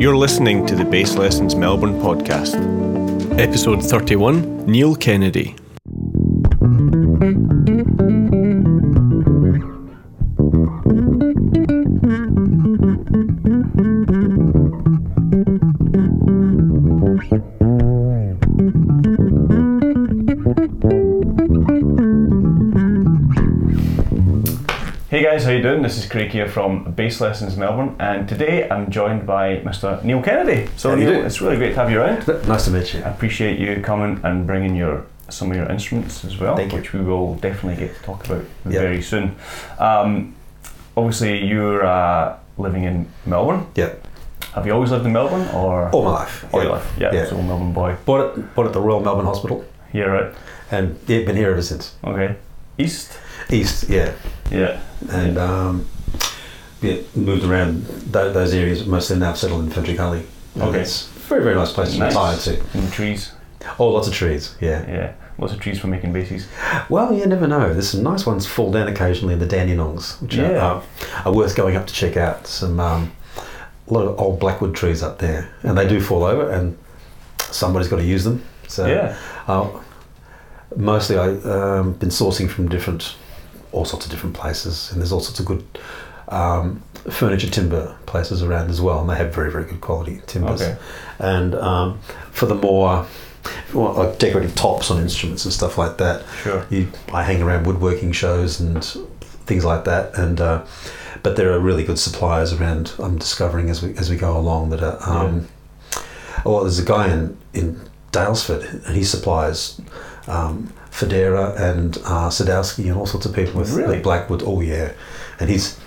You're listening to the Bass Lessons Melbourne podcast, episode 31 Neil Kennedy. You doing? This is Craig here from Bass Lessons Melbourne, and today I'm joined by Mr. Neil Kennedy. So Neil, it's really great to have you around. Nice to meet you. I appreciate you coming and bringing your some of your instruments as well, Thank you. which we will definitely get to talk about Yeah. very soon. Um, obviously, you're uh, living in Melbourne. Yeah, Have you always lived in Melbourne, or all my life. all yeah. your life? Yeah, Yeah. so Melbourne boy. Bought it, bought at the Royal Melbourne Hospital, Yeah, right? and yeah, been here ever since. Okay. East. East, yeah, Yeah. and um, yeah, moved around those, those areas. Mostly now settled in Ferntree Gully. Okay. it's a very very nice place to Nice. retire to. And trees. Oh, lots of trees. Yeah. Yeah. Lots of trees for making basses. Well, you never know. There's some nice ones fall down occasionally in the Dandenongs, which Yeah. are, are worth going up to check out. Some um, a lot of old blackwood trees up there, and they do fall over, and somebody's got to use them. So yeah. Uh, mostly I've um, been sourcing from different, all sorts of different places, and there's all sorts of good um, furniture timber places around as well, and they have very, very good quality timbers. Okay. And um, for the more, want, like decorative tops on instruments and stuff like that, Sure. you, I hang around woodworking shows and things like that, and uh, but there are really good suppliers around. I'm discovering as we as we go along that are. Um, Well, there's a guy in in Daylesford, and he supplies um, Fodera and uh, Sadowski and all sorts of people with Really? Blackwood. Oh yeah, and he's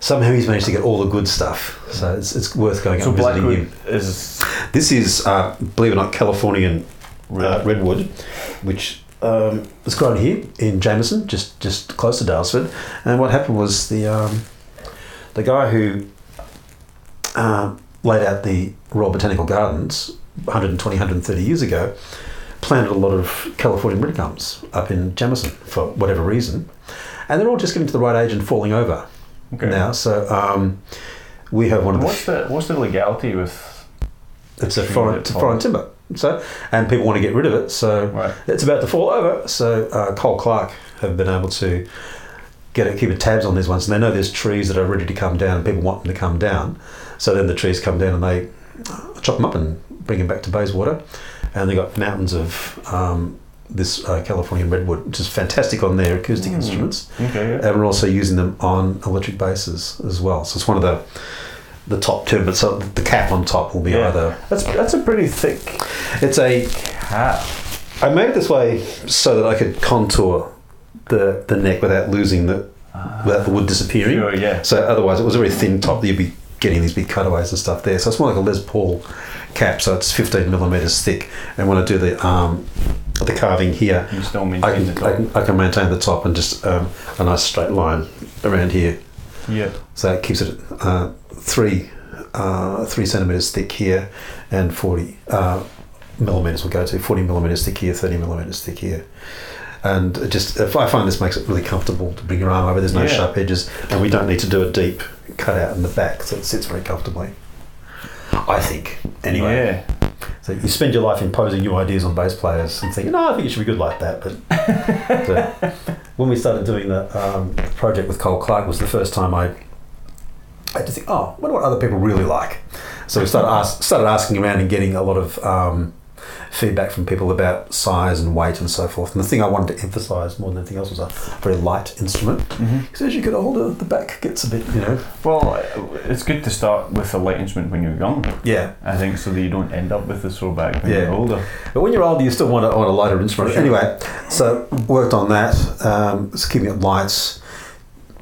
somehow he's managed to get all the good stuff. So it's, it's worth going So up and visiting him. is This is, uh, believe it or not, Californian uh, redwood, which um, was grown here in Jamieson, just just close to Daylesford. And what happened was the um, the guy who uh, laid out the Royal Botanical Gardens 120, 130 years ago planted a lot of Californian red gums up in Jamieson for whatever reason, and they're all just getting to the right age and falling over okay. now. So um, we have one of the What's the what's the legality with it's a foreign, it's a foreign timber. So, and people want to get rid of it. So right? it's about to fall over. So uh, Cole Clark have been able to get it, keep a tabs on these ones, and they know there's trees that are ready to come down, and people want them to come down. So then the trees come down, and they chop them up and bring them back to Bayswater, and they've got mountains of um, this uh, Californian redwood, which is fantastic on their acoustic Mm. instruments, Okay. Yeah. and we're also using them on electric basses as well. So it's one of the the top two, but So the cap on top will be Yeah. either That's that's a pretty thick it's a. cap. I made it this way so that I could contour the the neck without losing the without the wood disappearing. Sure. Yeah. So otherwise, it was a very thin top. that You'd be getting these big cutaways and stuff there. So it's more like a Les Paul cap. So it's 15 millimeters thick. And when I do the um, the carving here, I can, I can I can maintain the top and just um, a nice straight line around here. Yeah. So it keeps it uh, three uh, three centimeters thick here, and forty uh, millimeters will go to forty millimeters thick here, thirty millimeters thick here. And just, if I find this makes it really comfortable to bring your arm over. There's no Yeah. sharp edges, and we don't need to do a deep cut out in the back, so it sits very comfortably. I think. Anyway, Yeah. so you spend your life imposing new ideas on bass players and thinking, no, I think it should be good like that. But so, when we started doing the um, project with Cole Clark was the first time I I had to think, oh, I wonder what other people really like. So we started ask, started asking around and getting a lot of um, feedback from people about size and weight and so forth. And the thing I wanted to emphasise more than anything else was a very light instrument. hmm Because as you get older, the back gets a bit, you know. Well, it's good to start with a light instrument when you're young. Yeah. I think so that you don't end up with a sore back when Yeah. you're older. But when you're older, you still want a, want a lighter instrument. Sure. Anyway, so worked on that. Um, just keeping it lights.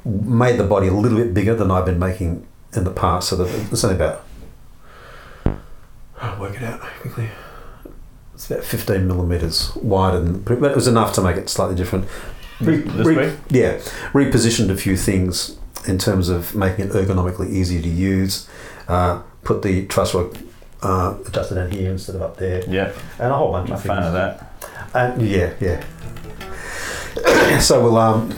Made the body a little bit bigger than I've been making in the past. So that it's only about. I'll work it out quickly. It's about 15 millimeters wider, than, but it was enough to make it slightly different. Re- This re-. Yeah, repositioned a few things in terms of making it ergonomically easier to use. Uh, put the truss work uh, adjusted down here instead of up there, Yeah. and a whole bunch I'm a of fan things. of that. And yeah, yeah. so we'll um,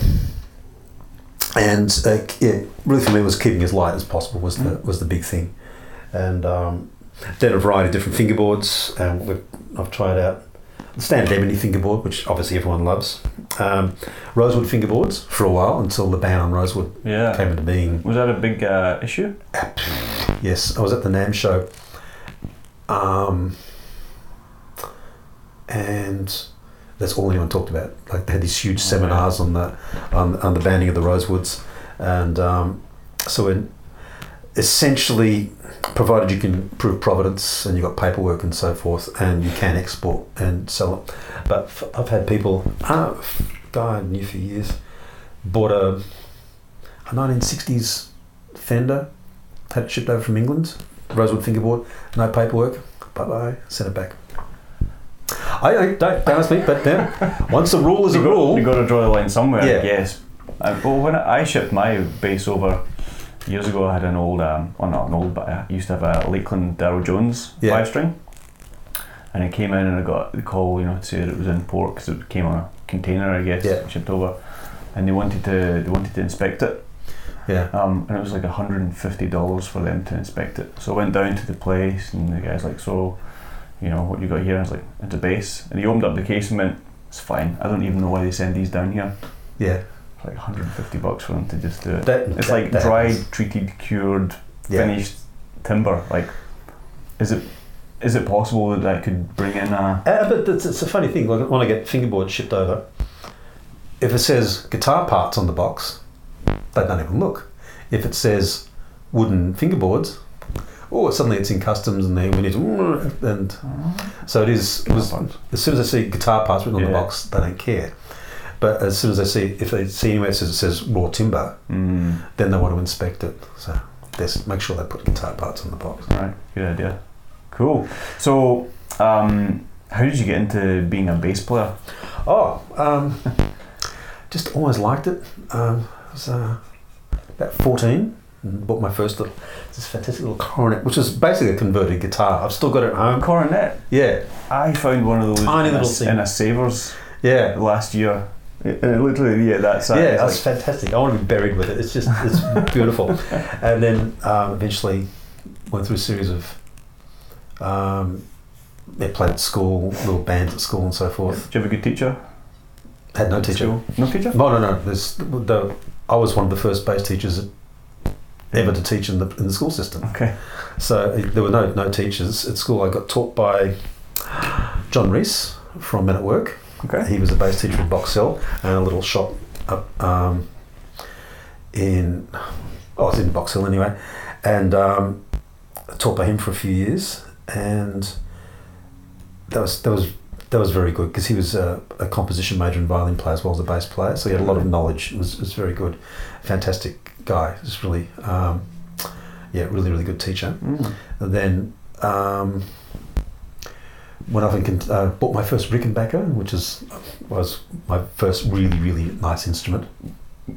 and uh, yeah, really for me was keeping as light as possible was the was the big thing, and um, then a variety of different fingerboards. And we've, I've tried out the standard ebony fingerboard, which obviously everyone loves. Um, rosewood fingerboards for a while until the ban on rosewood Yeah. came into being. Was that a big uh, issue? Yes, I was at the NAMM show, um, and that's all anyone talked about. Like they had these huge Oh, seminars on the on, on the banning of the rosewoods, and um, so in, essentially, provided you can prove providence and you've got paperwork and so forth, and you can export and sell it. But f- I've had people, uh, guy I knew for years, bought a a 1960s Fender had it shipped over from England, rosewood fingerboard, no paperwork. Bye bye, sent it back. I, I don't, don't but yeah, once a rule is a got, rule. you've got to draw the line somewhere, Yeah. I guess. Uh, well, when I shipped my bass over years ago, I had an old, um, well, not an old, but I used to have a Lakland Darryl Jones Yeah. five string. And it came in and I got the call, you know, to say that it was in port because it came on a container, I guess, Yeah. shipped over. And they wanted to they wanted to inspect it, yeah, um, and it was like hundred and fifty dollars for them to inspect it. So I went down to the place, and the guy's like, "So, you know, what you got here?" I was like, "It's a bass." And he opened up the case and went, "It's fine. I don't even know why they send these down here." yeah. Like 150 bucks for them to just do it. That, It's that- like that dried, happens. treated, cured, Yeah. finished timber. Like, is it is it possible that that could bring in a Uh, but it's, it's a funny thing. Like when I get fingerboards shipped over, if it says guitar parts on the box, they don't even look. If it says wooden fingerboards, oh, suddenly it's in customs and they we need to and so it is. It was, as soon as I see guitar parts written on the box, they don't care. But as soon as they see, if they see anywhere it says, it says raw timber, Mm, then they want to inspect it. So make sure they put guitar parts on the box. right, good idea. Cool. So, um, how did you get into being a bass player? Oh, um, just always liked it. Um, I was uh, about 14 and bought my first little, this fantastic little coronet, which is basically a converted guitar. I've still got it at home. Coronet. Yeah, I found one of those Tiny in, a, little thing. in a Savers yeah. last year. It, it literally yeah, that size. Yeah, that's fantastic. I want to be buried with it. It's just, it's beautiful. And then um, eventually went through a series of, um, they played at school, little bands at school and so forth. Do you have a good teacher? Had no teacher. school? No teacher? No, no, no. There's, the, I was one of the first bass teachers ever to teach in the in the school system. Okay. So uh, there were no no teachers at school. I got taught by John Rees from Men at Work. Okay. He was a bass teacher in Box Hill and a little shop up um, in oh, I was in Box Hill anyway, and um, taught by him for a few years, and that was that was that was very good because he was a, a composition major and violin player as well as a bass player, so he had a lot of knowledge. It was, it was very good, fantastic guy. Just really, um, yeah, really really good teacher. Mm. And then went off and con- uh, bought my first Rickenbacker, which is was my first really really nice instrument.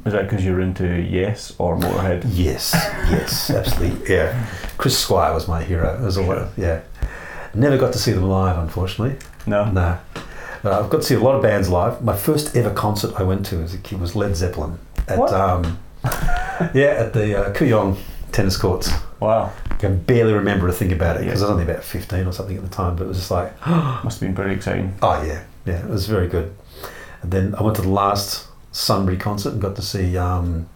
Is that because you're into Yes or Motorhead? Yes, yes, absolutely. Yeah, Chris Squire was my hero. All, Sure. yeah. Never got to see them live, unfortunately. No. No. Uh, I've got to see a lot of bands live. My first ever concert I went to as a kid was Led Zeppelin at um, yeah at the uh, Kooyong tennis courts. Wow. I can barely remember a thing about it because Yeah. I was only about fifteen or something at the time. But it was just like, Must have been pretty exciting. oh yeah, yeah, it was very good. And then I went to the last Sunbury concert and got to see. Um,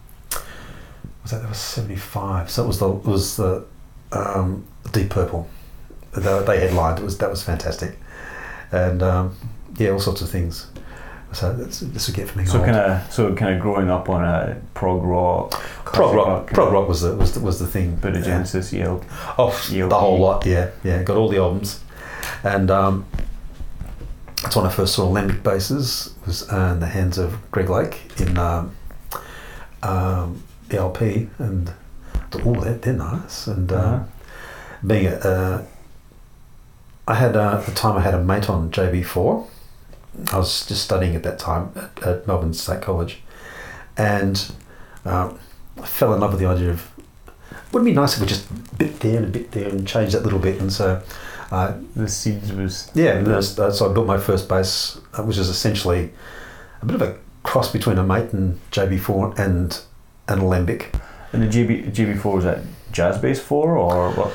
was that that was seventy five? So it was the it was the um, Deep Purple. They, they headlined. It was that was fantastic, and um, yeah, all sorts of things. So that's, this would get for me. So kind of, so kind of growing up on a prog rock, prog classic rock. Prog rock was the was the, was the thing. bit of Yeah. Genesis, Yale. Oh, the whole lot. Yeah, yeah. Got all the albums, and um, that's when I first saw Alembic basses. Was uh, in the hands of Greg Lake in um, um, ELP, and oh, they're, they're nice. And uh, being a, uh, I had uh, at the time I had a Maton JB4. I was just studying at that time at, at Melbourne State College, and uh, I fell in love with the idea of wouldn't it be nice if we just bit there and a bit there and change that little bit. And so, uh, The seeds was yeah, and that's- that's- so I built my first bass, uh, which is essentially a bit of a cross between a Maton JB4 and an alembic. And the GB GB4 is that jazz bass four or what?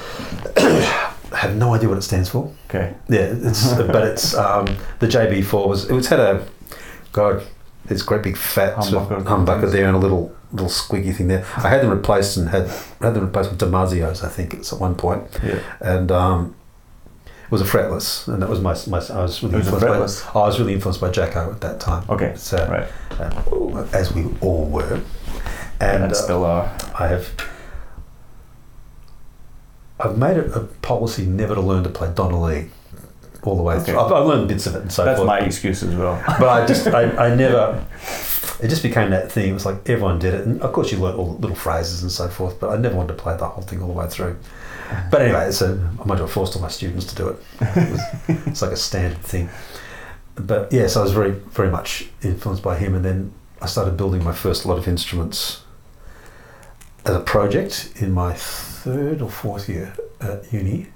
I have no idea what it stands for. Okay. Yeah, it's but it's um, the JB4 was it was had a god this great big fat sort of Humbucker. humbucker there and a little little squeaky thing there. I had them replaced and had had them replaced with DiMarzio's I think it's at one point Yeah. and um, it was a fretless and that was my, my I was really It was influenced fretless. by I was really influenced by Jaco at that time. Okay. So Right. uh, as we all were, and And uh, still are. I have. I've made it a policy never to learn to play Donna Lee all the way Okay. through. I've, I've learned bits of it and so That's forth. my excuse as well. but I just, I, I never. It just became that thing. It was like everyone did it, and of course you learn all the little phrases and so forth. But I never wanted to play the whole thing all the way through. But anyway, so I might have forced all my students to do it. it was, it's like a standard thing. But yes, I was very, very much influenced by him, and then I started building my first lot of instruments as a project in my third or fourth year at uni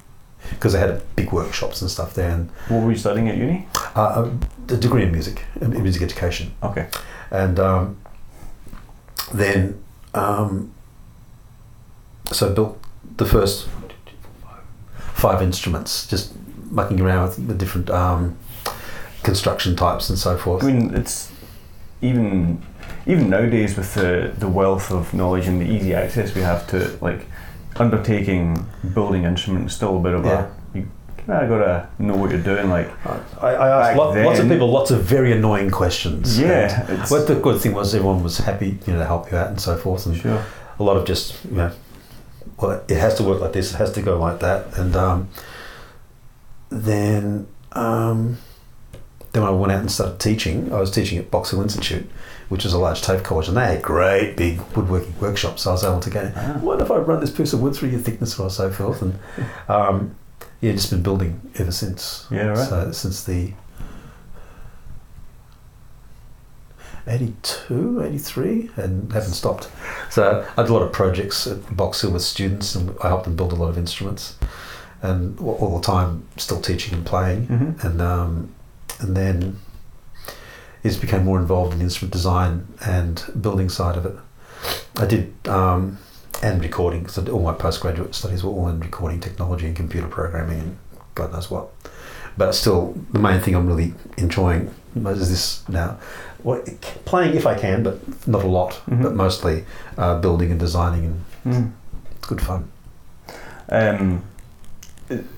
because I had big workshops and stuff there, and What were you studying at uni? uh, a degree in music, in music education, Okay. and um, then um, so I built the first five instruments, just mucking around with the different um, construction types and so forth. I mean, it's even even nowadays with the the wealth of knowledge and the easy access we have to it, like undertaking building instruments still a bit of Yeah. a you kind of gotta know what you're doing. Like I, I asked lot, lots of people lots of very annoying questions. yeah, But the good thing was everyone was happy, you know, to help you out and so forth, and sure. a lot of just you know, well, it has to work like this, it has to go like that, and um, then um, then when I went out and started teaching, I was teaching at Box Hill Institute, which is a large TAFE college, and they had great big woodworking workshops. So I was able to go, Ah. what if I run this piece of wood through your thickness or so forth, and um, yeah, just been building ever since. Yeah, right. So since the 82, 83, and haven't stopped. So I did a lot of projects at Box Hill with students, and I helped them build a lot of instruments, and all, the time still teaching and playing, Mhm. and um, and then just became more involved in the instrument design and building side of it. I did um, and recording because all my postgraduate studies were all in recording technology and computer programming and God knows what. But still, the main thing I'm really enjoying is this now. What, playing if I can, but not a lot. Mhm. But mostly uh, building and designing, and Mm. it's good fun. Um,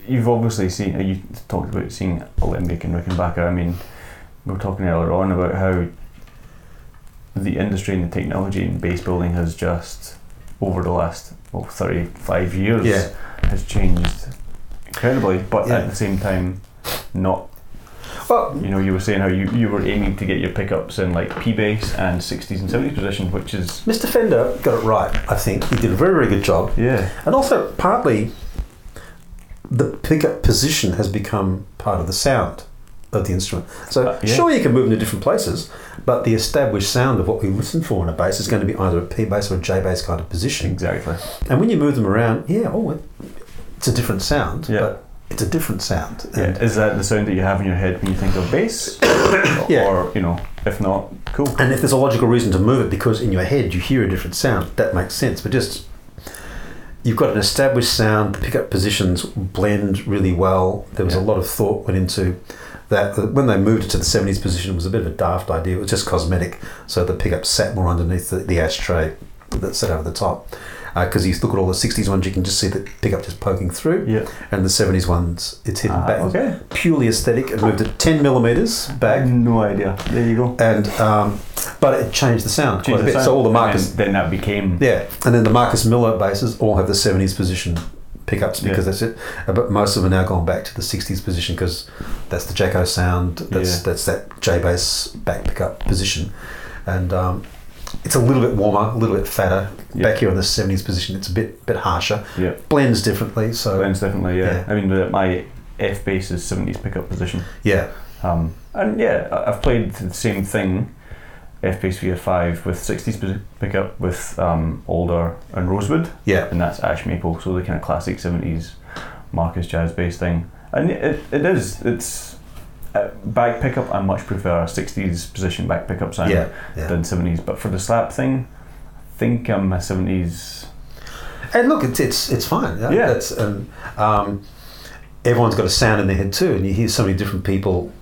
you've obviously seen. uh, You talked about seeing Alembic and Rickenbacker. I mean, we were talking earlier on about how the industry and the technology in bass building has just over the last well, 35 years Yeah. has changed incredibly, but Yeah. at the same time, not. Well, You know, you were saying how you, you were aiming to get your pickups in like P bass and 60s and 70s position, which is Mr. Fender got it right. I think he did a very, very good job. yeah, And also, partly, the pickup position has become part of the sound of the instrument. So, Uh, yeah. sure, you can move into different places, but the established sound of what we listen for in a bass is going to be either a P bass or a J bass kind of position. exactly. And when you move them around, yeah, oh, it, it's a different sound, Yeah. but it's a different sound. Yeah. Is that the sound that you have in your head when you think of bass? Yeah. Or, you know, if not, cool. and if there's a logical reason to move it because in your head you hear a different sound, that makes sense. But just you've got an established sound, the pickup positions blend really well. There was Yeah. a lot of thought went into that. When they moved it to the 70s position, it was a bit of a daft idea. It was just cosmetic, so the pickup sat more underneath the, the ashtray that sat over the top. Because you look at all the 60s ones, you can just see the pickup just poking through, Yeah. and the 70s ones, it's hidden Ah, back. okay. Purely aesthetic. It moved it 10 millimeters back, No idea. There you go. and um, but it changed the sound quite a bit. sound. So all the Marcus, then, that became. yeah, and then the Marcus Miller basses all have the seventies position pickups because Yeah. that's it. Uh, But most of them are now gone back to the sixties position because that's the Jaco sound. That's Yeah. that's that J bass back pickup position, and um, it's a little bit warmer, a little bit fatter. Yeah. Back here in the seventies position, it's a bit bit harsher. Yeah. Blends differently. So Blends definitely, yeah. Yeah. I mean, my F bass is 70s pickup position. yeah, Um, and yeah, I've played the same thing, F bass VF5 with 60s pickup with um, Alder and Rosewood, yeah, and that's Ash Maple, so the kind of classic 70s Marcus jazz bass thing. And it, it is, it's uh, back pickup, I much prefer a 60s position back pickup sound yeah, yeah. than 70s, but for the slap thing, I think I'm a seventies. And look, it's it's it's fine. Yeah, Yeah. That's, and um, everyone's got a sound in their head too, and you hear so many different people,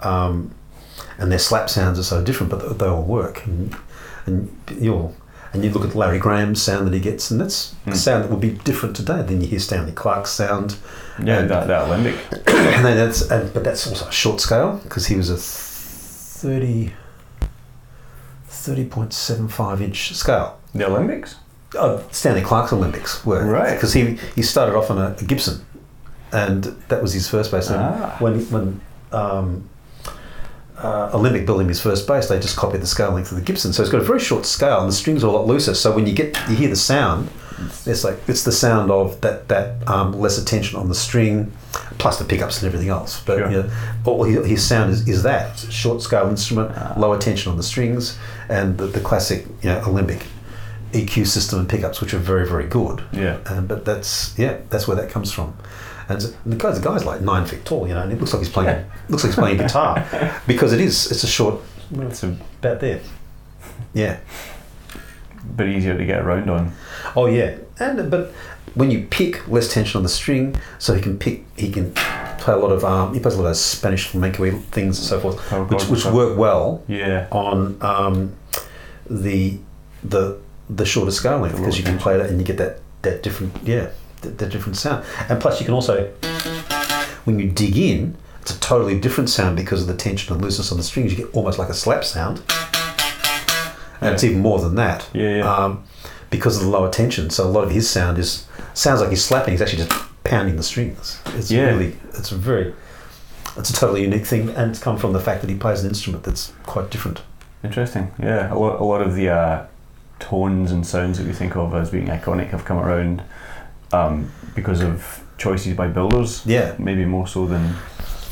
um, and their slap sounds are so different, but they, all work. And, and you'll and you look at Larry Graham's sound that he gets, and that's a Mm. sound that would be different today than you hear Stanley Clarke's sound. Yeah, And- that that limbic. and then that's and, but that's also a short scale because he was a 30 30.75 inch scale. The Alembics. Oh, Stanley Clarke's Alembics were Right. because he he started off on a, a Gibson, and that was his first bass. Ah. When when um, uh, Alembic building his first bass, they just copied the scale length of the Gibson. So it's got a very short scale, and the strings are a lot looser. So when you get you hear the sound, it's like it's the sound of that that um, less attention on the string, plus the pickups and everything else. But Sure. you know, all his, his sound is, is that It's a short scale instrument, Ah. low attention on the strings, and the, the classic you know Alembic EQ system and pickups, which are very very good. Yeah. But that's yeah, that's where that comes from. And the guy's the guy's like nine feet tall, you know, and it looks like he's playing Yeah. looks like he's playing guitar because it is. It's a short Well, it's about there. Yeah. bit easier to get around on. Oh yeah, and but when you pick less tension on the string, so he can pick, he can play a lot of um, he plays a lot of Spanish flamenco things and so forth, Power which which work well Yeah. on um, the the the shorter scale length because you can play that and you get that that different yeah that, that different sound, and plus you can also when you dig in, it's a totally different sound because of the tension and looseness on the strings. You get almost like a slap sound, and it's even more than that Yeah. Yeah. um, because of the lower tension. So a lot of his sound is sounds like he's slapping. He's actually just pounding the strings. It's Yeah. really it's a very it's a totally unique thing, and it's come from the fact that he plays an instrument that's quite different. Interesting. Yeah. A lot, a lot of the uh, tones and sounds that we think of as being iconic have come around um, because of choices by builders. Yeah, Maybe more so than.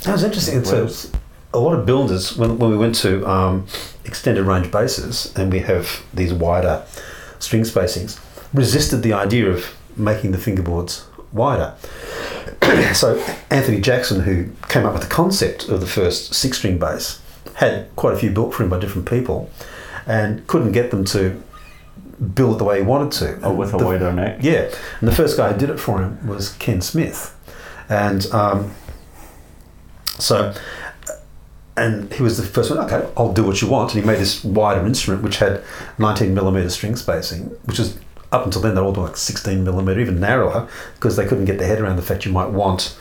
that was interesting. So a lot of builders when, when we went to um, extended range basses and we have these wider string spacings resisted the idea of making the fingerboards wider. so Anthony Jackson, who came up with the concept of the first six string bass, had quite a few built for him by different people, and couldn't get them to build it the way he wanted to. Oh, with a The- wider neck. yeah, and the first guy who did it for him was Ken Smith, and um, so and he was the first one. Okay, I'll do what you want, and he made this wider instrument which had 19 millimeter string spacing, which is up until then they're all doing like 16 millimeter, even narrower, because they couldn't get their head around the fact you might want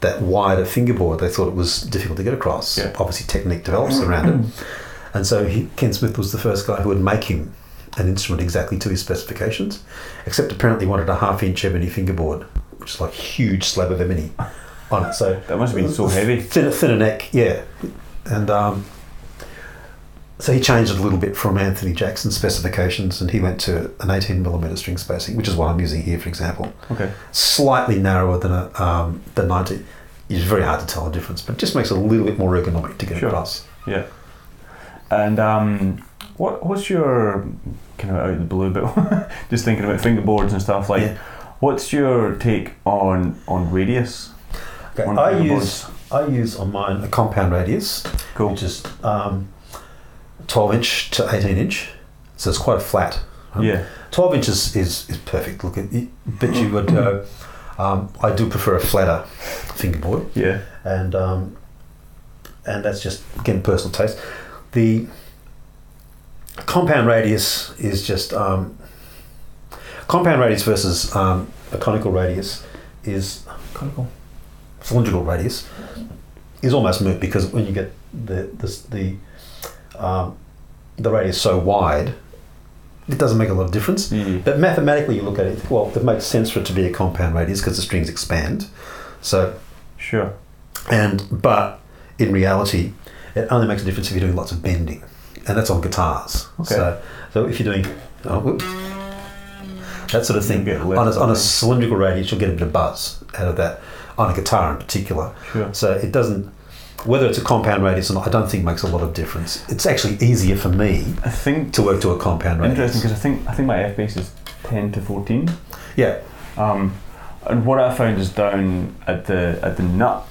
that wider fingerboard. They thought it was difficult to get across. Yeah. Obviously, technique develops around it, and so he, Ken Smith was the first guy who would make him an instrument exactly to his specifications, except apparently wanted a half inch ebony fingerboard, which is like a huge slab of ebony on it. So That must have been so heavy. thinner, thinner neck, yeah. And um, so he changed it a little bit from Anthony Jackson's specifications, and he went to an 18 millimeter string spacing, which is what I'm using here, for example. Okay. Slightly narrower than a um, than 19. It's very hard to tell the difference, but it just makes it a little bit more ergonomic to get Sure. across. Yeah. And um, what what's your kind of out of the blue but just thinking about fingerboards and stuff. Like, Yeah. what's your take on on radius? Okay, on I use I use on mine a compound radius, Cool. which is um, 12 inch to 18 inch, so it's quite flat. right? Yeah. 12 inches is, is perfect. Look, it, but you would. Uh, um, I do prefer a flatter fingerboard, Yeah. and um, and that's just again personal taste. The compound radius is just um, compound radius versus um, a conical radius is conical cylindrical radius is almost moot because when you get the the the, um, the radius so wide, it doesn't make a lot of difference. Yeah. But mathematically, you look at it. Well, it makes sense for it to be a compound radius because the strings expand. So Sure. and but in reality, it only makes a difference if you're doing lots of bending, and that's on guitars. Okay. So, so if you're doing oh, whoop, that sort of thing on a, on a cylindrical radius, you'll get a bit of buzz out of that on a guitar in particular. Sure. So it doesn't. Whether it's a compound radius or not, I don't think makes a lot of difference. It's actually easier for me I think to work to a compound radius. interesting because I think I think my F bass is ten to fourteen. Yeah, Um, and what I found is down at the at the nut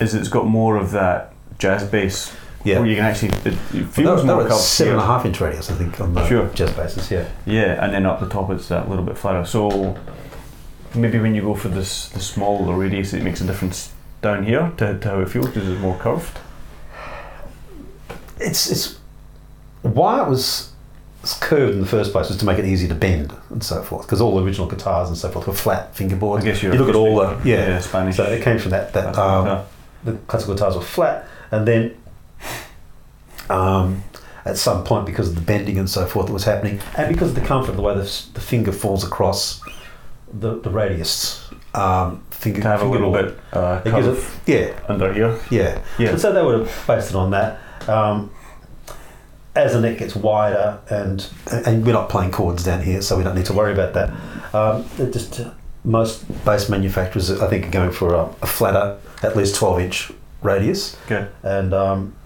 is it's got more of that jazz bass Yeah. Where you can actually it, it Well, feels that, more curved seven and a half inch radius, I think, on the Sure. jazz basses. Yeah. Yeah, and then up the top it's that little bit flatter. So maybe when you go for this the smaller radius, it makes a difference down here to, to how it feels because it's more curved. It's it's why it was it's curved in the first place was to make it easy to bend and so forth because all the original guitars and so forth were flat fingerboards. I guess You look at all the yeah. yeah Spanish. So it came from that that um, the classical guitars were flat, and then um, at some point, because of the bending and so forth that was happening, and because of the comfort of the way the, the finger falls across the, the radius, um, finger to have a little fingerboard. bit uh, It gives yeah, under here. yeah, Yeah. And so they would have based it on that. Um, as the neck gets wider, and and we're not playing chords down here, so we don't need to worry about that. Um, just uh, most bass manufacturers, I think, are going for a, a flatter, at least twelve inch radius, Okay. and um,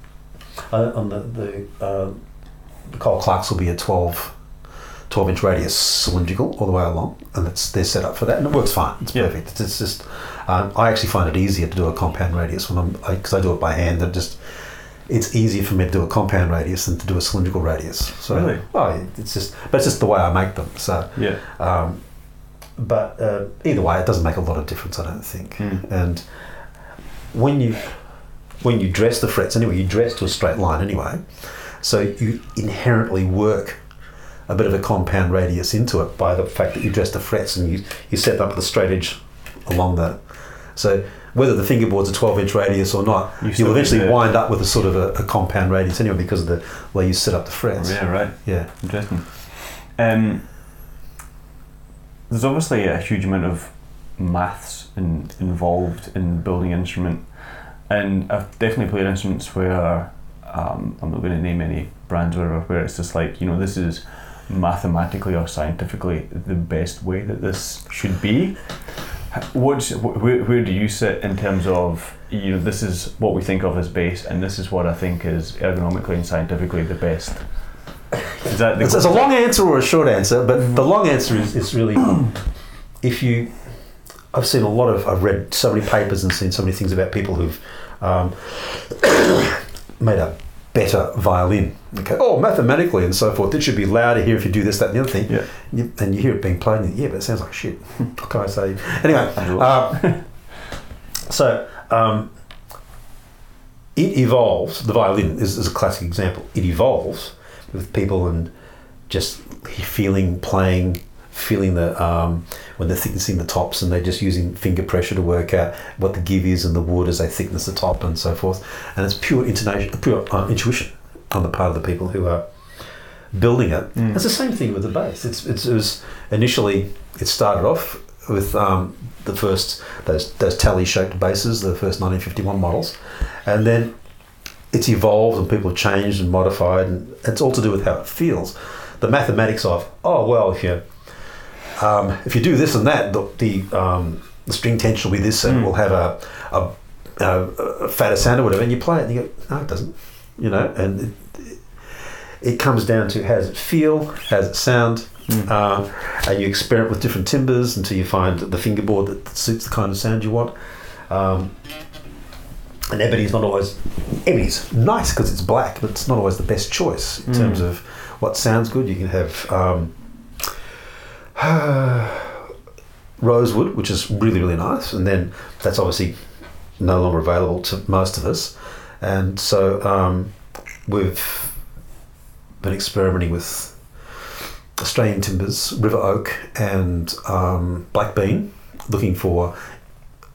uh, on the the, uh, the Cole Clarks will be a 12, 12 inch radius cylindrical all the way along, and it's they're set up for that, and it works fine. It's Yeah. perfect. It's, it's just um, I actually find it easier to do a compound radius when I'm because I, do it by hand. And just it's easier for me to do a compound radius than to do a cylindrical radius. So Really? oh, it's just but it's just the way I make them. So. Yeah. Um, but uh, either way, it doesn't make a lot of difference, I don't think. Mm. And when you when you dress the frets anyway, you dress to a straight line anyway, so you inherently work a bit of a compound radius into it by the fact that you dress the frets and you, you set up the straight edge along that. So whether the fingerboard's a 12 inch radius or not, you you'll eventually wind up with a sort of a, a compound radius anyway because of the way you set up the frets. Yeah. Right. Yeah. Interesting. Um, there's obviously a huge amount of maths in, involved in building an instrument, and I've definitely played instruments where um, I'm not going to name any brands or whatever, where it's just like you know this is mathematically or scientifically the best way that this should be. What's where, where do you sit in terms of you know this is what we think of as bass, and this is what I think is ergonomically and scientifically the best. Is that the It's, it's a long answer or a short answer, but the long answer is, is really if you. I've seen a lot of. I've read so many papers and seen so many things about people who've um, made a better violin. Okay. Oh, mathematically and so forth, it should be louder here if you do this, that, and the other thing. Yeah. You, and you hear it being played, and you, yeah, but it sounds like shit. what can I say? Anyway, um, so um, it evolves. The violin is, is a classic example. It evolves with people and just feeling, playing, feeling the um, when they're thicknessing the tops, and they're just using finger pressure to work out what the give is in the wood as they thickness the top and so forth. And it's pure intonation, pure uh, intuition on the part of the people who are building it. Mm. It's the same thing with the bass. It's, it's it was initially it started off with um, the first those those tally shaped basses, the first 1951 models, and then it's evolved and people have changed and modified, and it's all to do with how it feels. The mathematics of oh well, if you um, if you do this and that, the the, um, the string tension will be this, and Mm. it will have a a, a, a fatter sound or whatever, and you play it and you go no, it doesn't, you know, and it, it comes down to how does it feel, how does it sound, Mm. uh, and you experiment with different timbers until you find the fingerboard that suits the kind of sound you want. Um, and ebony's not always ebony's nice because it's black, but it's not always the best choice in Mm. terms of what sounds good. You can have um, rosewood, which is really really nice, and then that's obviously no longer available to most of us, and so um, we've been experimenting with Australian timbers, river oak, and um, black bean, looking for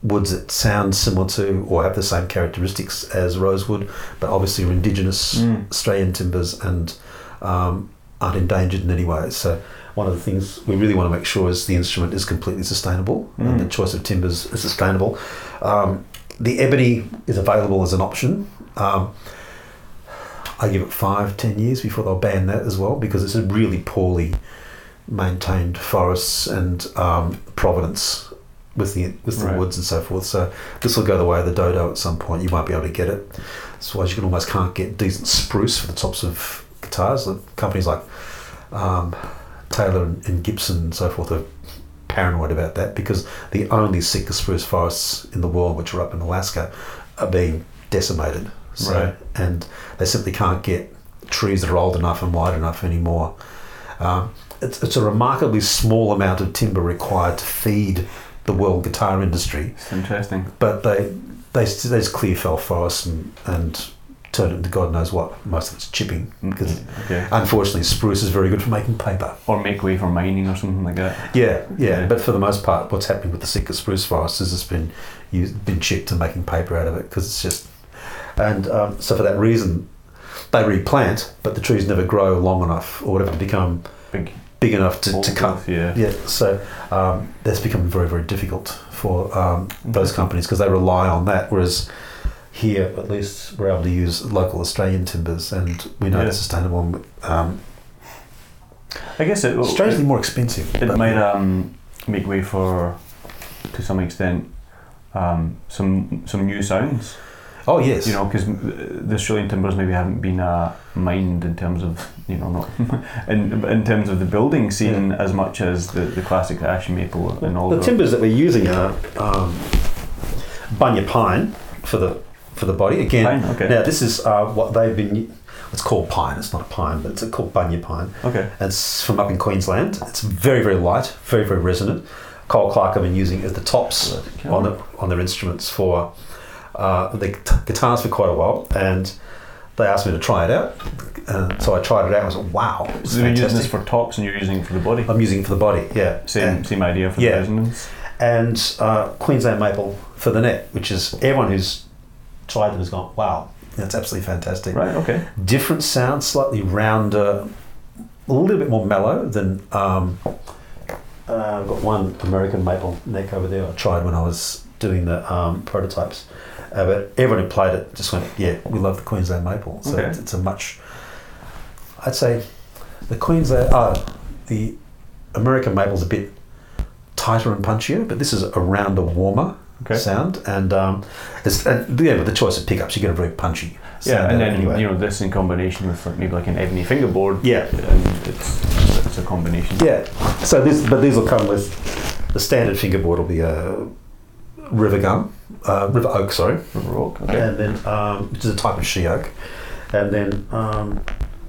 woods that sound similar to or have the same characteristics as rosewood, but obviously are indigenous Mm. Australian timbers and um, aren't endangered in any way. So one of the things we really want to make sure is the instrument is completely sustainable and Mm. the choice of timbers is sustainable. Um, the ebony is available as an option. Um, I give it five, ten years before they'll ban that as well because it's a really poorly maintained forests and um, providence with the with the Right. woods and so forth. So this will go the way of the dodo at some point. You might be able to get it. Otherwise, you can almost can't get decent spruce for the tops of guitars. The companies like um, Taylor and, Gibson and so forth are paranoid about that because the only Sitka spruce forests in the world, which are up in Alaska, are being decimated. So, Right. and they simply can't get trees that are old enough and wide enough anymore. Um, it's, it's a remarkably small amount of timber required to feed the world guitar industry, It's interesting. but they they, just clear fell forests and, and turn it into God knows what. Most of it's chipping because Okay. unfortunately spruce is very good for making paper. Or make way for mining or something like that. Yeah, yeah, Yeah. But for the most part, what's happening with the Sitka spruce forest is it's been used, been chipped and making paper out of it because it's just. And um, so for that reason, they replant, but the trees never grow long enough or whatever to become Big big enough to, to cut. Yeah. Yeah, so um, that's become very, very difficult for um, those companies because they rely on that. Whereas here, at least, we're able to use local Australian timbers, and we know Yeah. it's sustainable. Um, I guess it, strangely more expensive. it might um, make way for, to some extent, um, some some new sounds. Oh yes. You know, because the Australian timbers maybe haven't been uh, mined in terms of you know not in in terms of the building scene as much as the, the classic ash maple and all the the timbers that we're using are um, bunya pine for the for the body. Again, Pine, okay. now this is uh, what they've been. It's called pine. It's not a pine, but it's called bunya pine. Okay. It's from up in Queensland. It's very very light, very very resonant. Cole Clark have been using it as the tops on the, on their instruments for uh, the t- guitars for quite a while, and they asked me to try it out. And so I tried it out. and I was like, wow, So you're using this for tops and you're using it for the body. I'm using it for the body. Yeah, Same And- same idea for yeah. the resonance. and uh, Queensland maple for the neck, which is everyone who's tried them has gone, wow, that's absolutely fantastic. Right. Okay. Different sound, slightly rounder, a little bit more mellow than. Um, uh, I've got one American maple neck over there. I tried when I was doing the um, prototypes, uh, but everyone who played it just went, "Yeah, we love the Queensland maple." So Okay. it's, it's a much, I'd say, the Queensland, uh, the American maple's a bit tighter and punchier, but this is a rounder, warmer Okay. sound, and um, it's and yeah, with the choice of pickups, you get a very punchy. Yeah, and then anyway. you know this in combination with like, maybe like an ebony fingerboard. Yeah. and it's it's a combination. Yeah. So this, but these will come with the standard fingerboard will be a river gum, uh, river oak, sorry, River Oak. Okay. and then um, which is a type of she oak, and then um,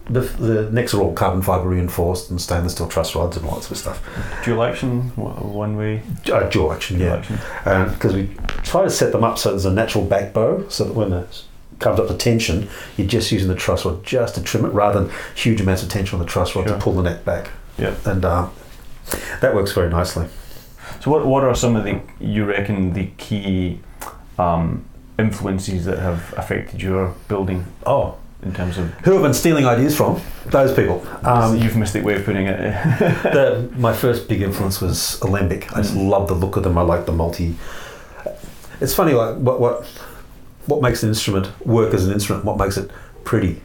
the the necks are all carbon fibre reinforced and stainless steel truss rods and all that sort of stuff. Dual action, one way. Uh, jaw action, Dual yeah, because we try to set them up so there's a natural back bow, so that when it comes up to tension, you're just using the truss rod just to trim it, rather than huge amounts of tension on the truss rod Sure. to pull the neck back. Yeah. and uh, that works very nicely. So what what are some of the you reckon the key um, influences that have affected your building Oh, in terms of who have been stealing ideas from? Those people. um, euphemistic way of putting it? the, my first big influence was Alembic. I just Mm. love the look of them. I like the multi. It's funny, like what what what makes an instrument work as an instrument. What makes it pretty.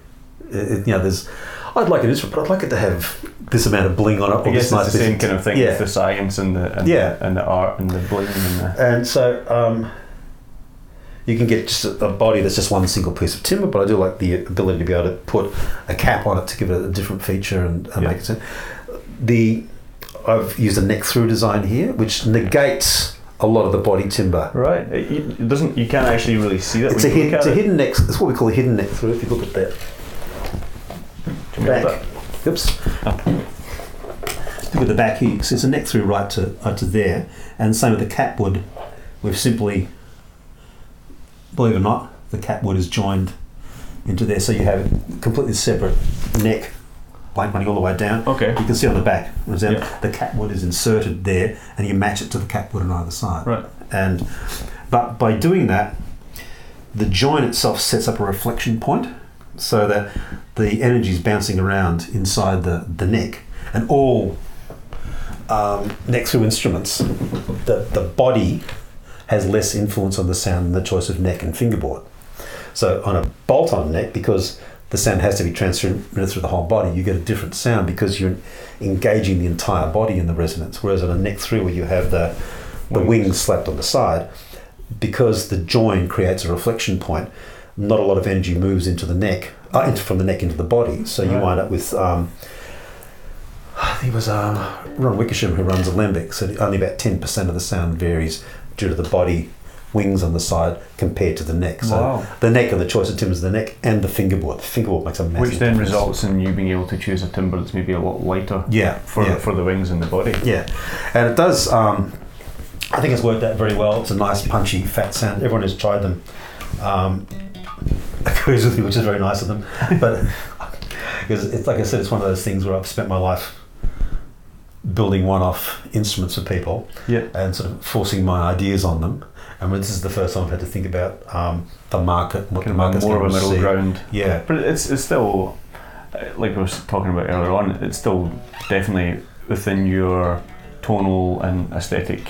It, you know, there's. I'd like an instrument, but I'd like it to have this amount of bling on it. I guess this it's nice the same kind of thing Yeah. with the science and the and, Yeah. the, and the art and the bling and the And so um, you can get just a, a body that's just one single piece of timber, but I do like the ability to be able to put a cap on it to give it a different feature and, and Yeah. make it. sound- The I've used a neck through design here, which negates a lot of the body timber. right. It, it doesn't. You can't actually really see that. It's a, hid, it's a hidden neck. It's what we call a hidden neck through. If you look at that Can we have back, oops. Oh. Look at the back here. So it's a neck through right to right to there, and same with the catwood. We've simply, believe it or not, the catwood is joined into there, so you have a completely separate neck, blank running all the way down. Okay. You can see on the back, understand? Yeah. the catwood is inserted there, and you match it to the catwood on either side. Right. And but by doing that, the joint itself sets up a reflection point, so that the energy is bouncing around inside the, the neck, and all um, neck through instruments, the the body has less influence on the sound than the choice of neck and fingerboard. So on a bolt-on neck, because the sound has to be transmitted through the whole body, you get a different sound because you're engaging the entire body in the resonance. Whereas on a neck through, where you have the the Wings. wings slapped on the side, because the join creates a reflection point, not a lot of energy moves into the neck, uh, into, from the neck into the body. So you Right. wind up with, um, I think it was um, Ron Wickersham who runs Alembic, so only about 10% of the sound varies due to the body wings on the side compared to the neck. So Wow. the neck and the choice of timbers, the neck and the fingerboard. The fingerboard makes a massive Which then difference. results in you being able to choose a timber that's maybe a lot lighter Yeah, for yeah. for the wings and the body. Yeah, and it does. Um, I think it's worked out very well. It's a nice, punchy, fat sound. Everyone who's tried them um, agrees with me, which is very nice of them. But because it's like I said, it's one of those things where I've spent my life building one-off instruments for people Yeah. and sort of forcing my ideas on them. And this is the first time I've had to think about um, the market, what Kind the market's more of a middle ground. Yeah, But it's it's still uh, like we were talking about earlier on. It's still definitely within your tonal and aesthetic.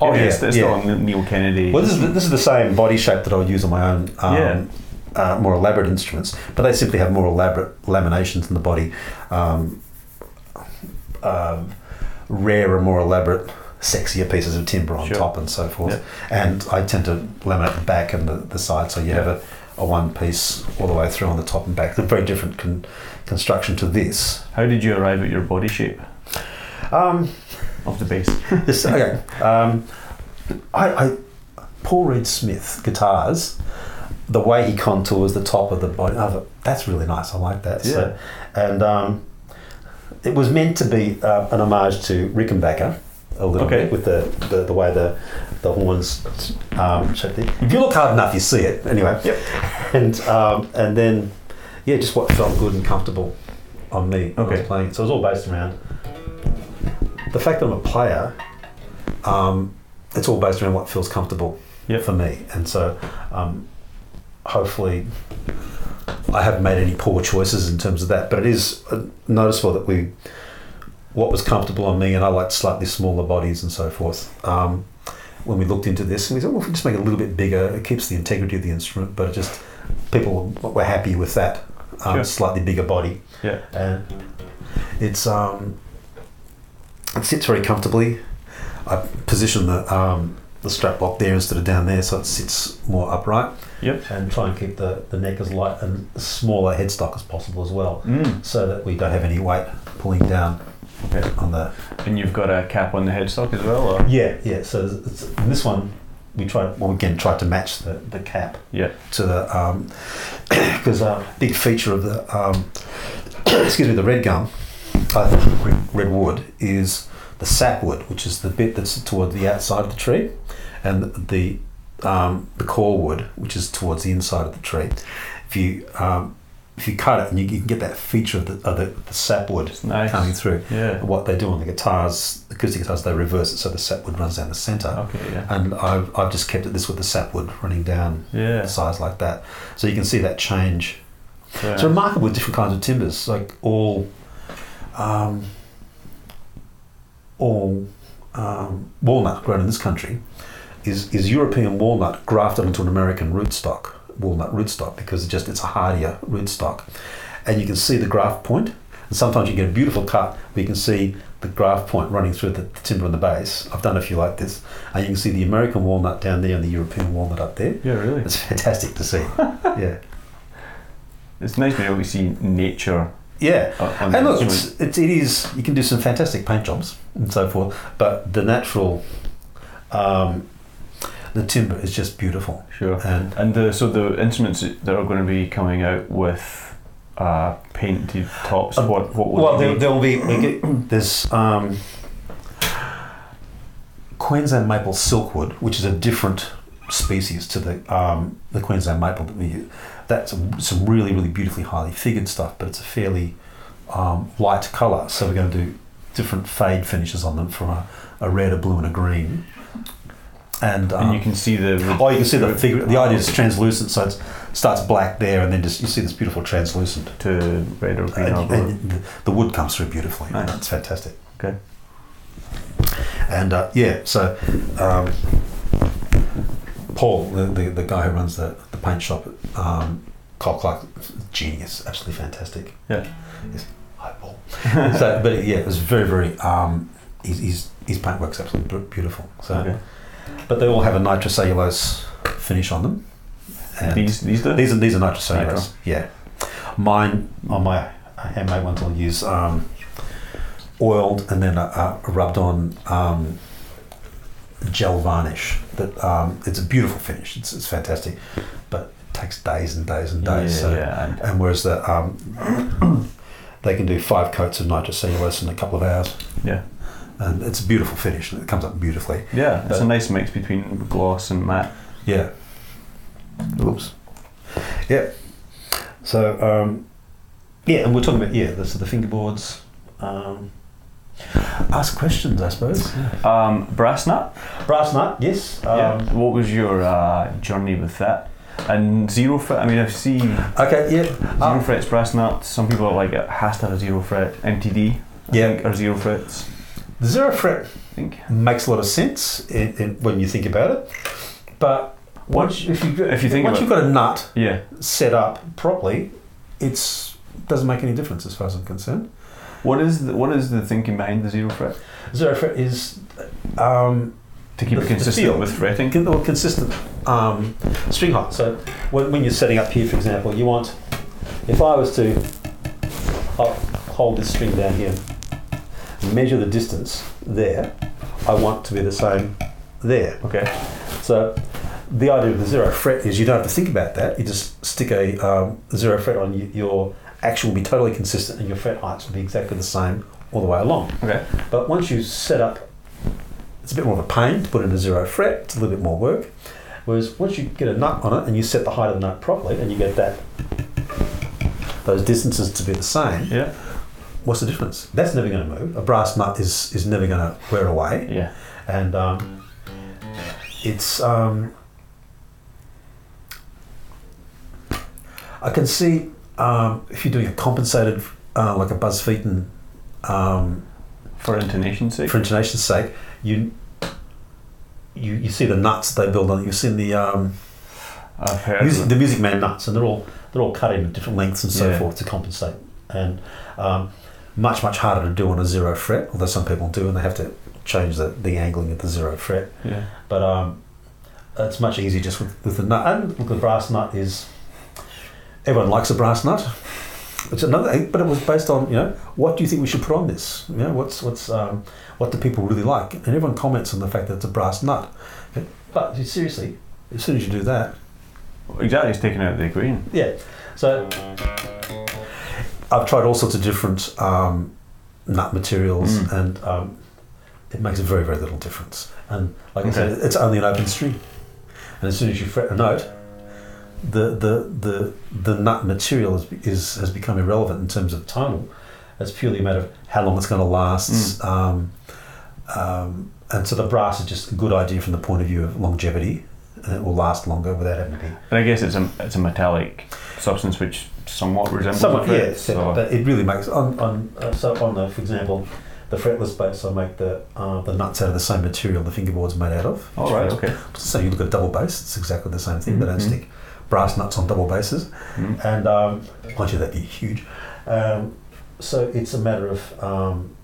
Oh, it's, yeah, it's yeah. still Neil Kennedy. Well, this is the, this is the same body shape that I would use on my own, um, Yeah. uh, more elaborate instruments, but they simply have more elaborate laminations in the body, um, um, rarer, more elaborate, sexier pieces of timber on Sure. top and so forth. And I tend to laminate the back and the, the side, so you have a, a one piece all the way through on the top and back. A very different con- construction to this. How did you arrive at your body shape Um, of the bass? This, okay. Um, I, I, Paul Reed Smith guitars, the way he contours the top of the body, thought, that's really nice. I like that. So, and um, it was meant to be uh, an homage to Rickenbacker a little Okay. bit with the, the, the way the, the horns um, shape there. If you look hard enough, you see it. Anyway. Yep. And, um, and then, yeah, just what felt good and comfortable on me when I Okay. was playing. So it was all based around the fact that I'm a player, um, it's all based around what feels comfortable Yep. for me. And so, um, hopefully, I haven't made any poor choices in terms of that. But it is noticeable that we, what was comfortable on me, and I like slightly smaller bodies and so forth. Um, when we looked into this, and we thought, well, if we just make it a little bit bigger, it keeps the integrity of the instrument, but it just people were happy with that um, Sure. slightly bigger body Yeah. and it's um, it sits very comfortably. I position the um, the strap lock there instead of down there, so it sits more upright. Yep. And try and keep the, the neck as light and smaller headstock as possible as well, Mm. so that we don't have any weight pulling down on the. And you've got a cap on the headstock as well, or Yeah, yeah. So it's, in this one, we tried. Well, again, tried to match the, the cap yeah. to the because a big feature of the um, excuse me the red gum, I think red, red wood is the sapwood, which is the bit that's toward the outside of the tree, and the um, the core wood, which is towards the inside of the tree. If you um, if you cut it and you, you can get that feature of the, of the, the sapwood nice. coming through. Yeah. What they do on the guitars, acoustic guitars, they reverse it so the sapwood runs down the centre. Okay. Yeah. And I've, I've just kept it this with the sapwood running down Yeah. the size like that. So you can see that change. Yeah. It's remarkable with different kinds of timbers, like all, um, all um, walnut grown in this country is, is European walnut grafted onto an American rootstock, walnut rootstock, because it just it's a hardier rootstock, and you can see the graft point. And sometimes you get a beautiful cut where you can see the graft point running through the, the timber on the base. I've done a few like this, and you can see the American walnut down there and the European walnut up there. Yeah. Really. It's fantastic to see. yeah. It's nice to be able to see nature. Yeah. on- on And look, instrument. it's, it's, it is, you can do some fantastic paint jobs and so forth, but the natural, um, the timber is just beautiful. Sure. And And the, so the instruments that are going to be coming out with uh, painted tops, Uh, what what will well, they there, will be, get- there's um, Queensland maple silkwood, which is a different species to the, um, the Queensland maple that we use. That's some really, really beautifully highly figured stuff, but it's a fairly um, light colour. So we're going to do different fade finishes on them from a, a red, a blue, and a green. And, um, and you can see the. Oh, you can see the figure. The idea is translucent, so it starts black there, and then just you see this beautiful translucent. to red or green or And, and the, the wood comes through beautifully. Nice. It's fantastic. Okay. And uh, yeah, so um, Paul, the, the, the guy who runs the, the paint shop um, Clark, genius, absolutely fantastic. Yeah. Yes. Hi, Paul. so, but yeah, it was very, very. Um, his, his, his paintwork's absolutely beautiful. So, Okay. But they all have a nitrocellulose finish on them. And These these do. these are these are nitrocellulose. Nitro. Yeah. Mine on my handmade ones, I'll use um, oiled and then uh, uh, rubbed on um, gel varnish. That um, it's a beautiful finish. It's, it's fantastic, but it takes days and days and days. yeah, so, yeah, and- And whereas the um, they can do five coats of nitrocellulose in a couple of hours, yeah, and it's a beautiful finish. and It comes up beautifully. yeah. It's a nice mix between gloss and matte. Yeah. Oops. Yeah. So um, yeah, and we're talking about yeah, the, so the fingerboards. Um, ask questions, I suppose. Um, brass nut. Brass nut, yes. Um, yeah. What was your uh, journey with that? And zero fret. I mean, I've seen Okay, yeah. zero Um, frets brass nut. Some people are like it has to have a zero fret. MTD. I Yeah. think, or zero frets. The zero fret I think. makes a lot of sense in, in, when you think about it, but once if you if you think once you've got a nut Yeah. set up properly, it's doesn't make any difference as far as I'm concerned. What is the, what is the thinking behind the zero fret? Zero fret is um, To keep The- it consistent feel. with fretting. or consistent um, string height. So when, when you're setting up here, for example, you want if I was to hold this string down here, measure the distance there, I want to be the same there. Okay. So the idea of the zero fret is you don't have to think about that. You just stick a um, zero fret on y- your action will be totally consistent and your fret heights will be exactly the same all the way along. Okay. But once you set up, it's a bit more of a pain to put in a zero fret. It's a little bit more work. Whereas once you get a nut on it and you set the height of the nut properly and you get that those distances to be the same, Yeah. What's the difference? That's never going to move. A brass nut is is never going to wear away Yeah. and um, it's um, I can see um, if you're doing a compensated uh, like a Buzz Feiten um, For intonation's sake. for intonation's sake you you you see the nuts they build on you've seen the um, I've heard. music, the Music Man nuts and they're all they're all cut in different lengths and so Yeah. forth to compensate and um, much much harder to do on a zero fret although some people do and they have to change the, the angling of the zero fret yeah. but um, it's much easier just with, with the nut. And look, the brass nut is everyone likes a brass nut. It's another, thing, but it was based on you know what do you think we should put on this? You know what's what's um, what do people really like? And everyone comments on the fact that it's a brass nut. But seriously, as soon as you do that, Exactly. It's taken out of the equation. yeah. So I've tried all sorts of different um, nut materials, Mm. and um, it makes a very very little difference. And like I said, it's only an open string, and as soon as you fret a note, the the the the nut material is, is has become irrelevant in terms of tonal. It's purely a matter of how long it's going to last. Um, um, and so the brass is just a good idea from the point of view of longevity, and it will last longer without having to be And I guess it's a it's a metallic substance which somewhat resembles Somewhat, a fret, yeah. so- But it really makes on on uh, so on the for example, the fretless bass I make the uh, the nuts out of the same material the fingerboard's made out of. All right. Okay. So you look at a double bass, it's exactly the same thing. They don't stick brass nuts on double basses, Mm. and um, mind you, that'd be huge. Um, so it's a matter of. Um,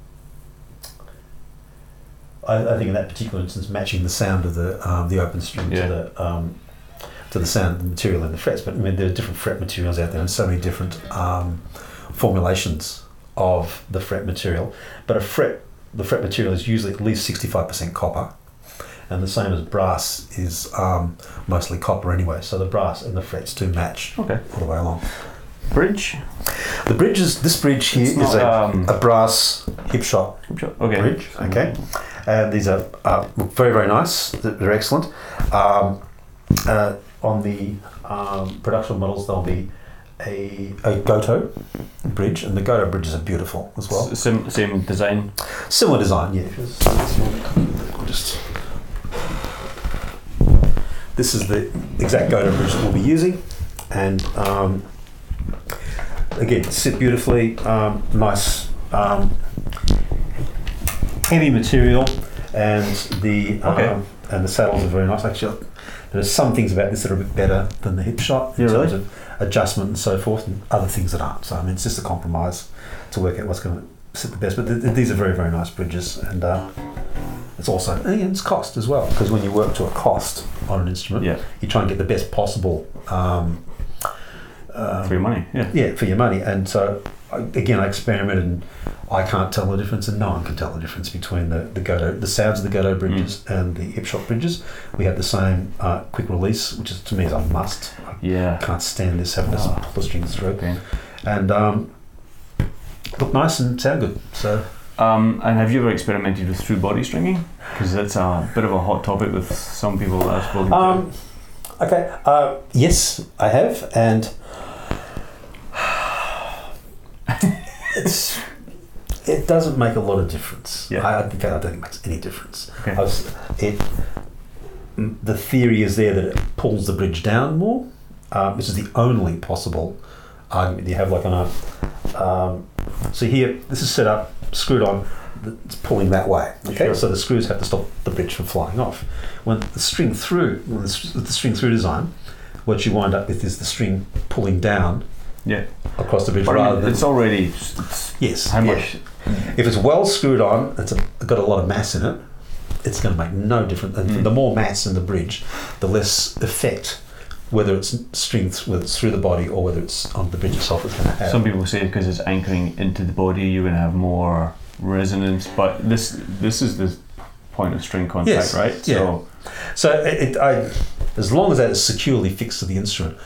I, I think in that particular instance, matching the sound of the um, the open string Yeah. to the um, to the sound, the material in the frets. But I mean, there are different fret materials out there, and so many different um, formulations of the fret material. But a fret, the fret material is usually at least sixty five percent copper, and the same as brass is um, mostly copper anyway. So the brass and the frets do match Okay. all the way along. Bridge. The bridge is this bridge here It's is not, a, um, a brass Hipshot Okay. bridge. Okay, and these are uh, very very nice. They're they're excellent. Um, uh, on the um, production models, there'll be a, a Goto bridge, and the Goto bridges are beautiful as well. S- Same, same design. Similar design, yeah. Just this is the exact Goto bridge that we'll be using, and um, again, sit beautifully. Um, nice, um, heavy material, and the um, Okay. and the saddles are very nice. Actually, there's some things about this that are a bit better than the Hipshot in Yeah, really? terms of adjustment and so forth, and other things that aren't. So I mean, it's just a compromise to work out what's going to sit the best. But th- th- these are very very nice bridges, and uh, it's also and it's cost as well because when you work to a cost on an instrument, Yeah. you try and get the best possible. Um, um, For your money. Yeah. yeah, for your money. And so again, I experimented and I can't tell the difference, and no one can tell the difference between the the Goto, the sounds of the Goto bridges and the Hipshot bridges. We have the same uh, quick release, which is to me is a must. I Yeah. can't stand this having to Oh. pull the strings through, Okay. and um, look nice and sound good. So Um, and have you ever experimented with through body stringing? Because that's a bit of a hot topic with some people that I've spoken Um, okay. Uh, yes, I have, and it's it doesn't make a lot of difference. Yeah. I, in fact, I don't think it makes any difference. I was, it the theory is there that it pulls the bridge down more. Um, this is the only possible argument you have, like on a. Um, so here, this is set up, screwed on. It's pulling that way. Okay, Sure. so the screws have to stop the bridge from flying off. When the string through, the, the string through design, what you wind up with is the string pulling down Yeah. across the bridge But I rather than it's already. It's, yes. how yeah. much? If it's well screwed on, it's a, got a lot of mass in it. It's going to make no difference. And Mm. the more mass in the bridge, the less effect, whether it's string, th- whether it's through the body or whether it's on the bridge itself, it's going to have. Some people say because it's anchoring into the body, you're going to have more resonance. But this this is the point of string contact, Yes, right? yeah. So So it, it, I, as long as that is securely fixed to the instrument,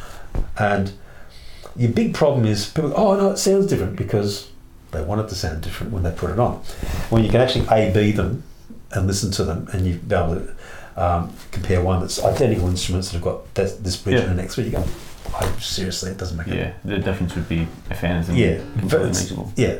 and your big problem is people. Oh no, it sounds different because they want it to sound different when they put it on. When you can actually A B them and listen to them, and you be able to um, compare one that's identical instruments that have got that, this bridge Yeah. and the next bridge. You go, oh, seriously, it doesn't make a difference. yeah, the difference would be if anything, Yeah, negligible. yeah.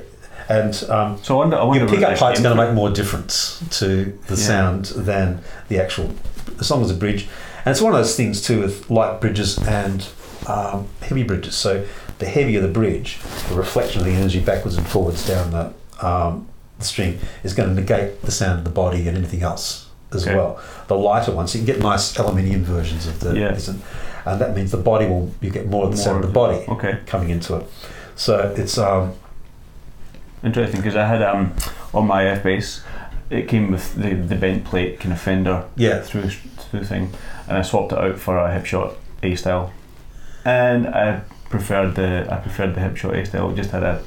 And um, So I wonder. I wonder your pickup this came going to make more difference to the Yeah. sound than the actual, as long as the bridge. And it's one of those things too with light bridges and um, heavy bridges. So the heavier the bridge, the reflection of the energy backwards and forwards down the, um, the string is going to negate the sound of the body and anything else as Okay. well. The lighter ones, you can get nice aluminium versions of the, Yeah. and, and that means the body will you get more of the sound of the body Okay, coming into it. So it's um, interesting because I had um on my F bass, it came with the the bent plate kind of fender yeah through through thing, and I swapped it out for a Hipshot A style, and I preferred the I preferred the Hipshot A style. It just had a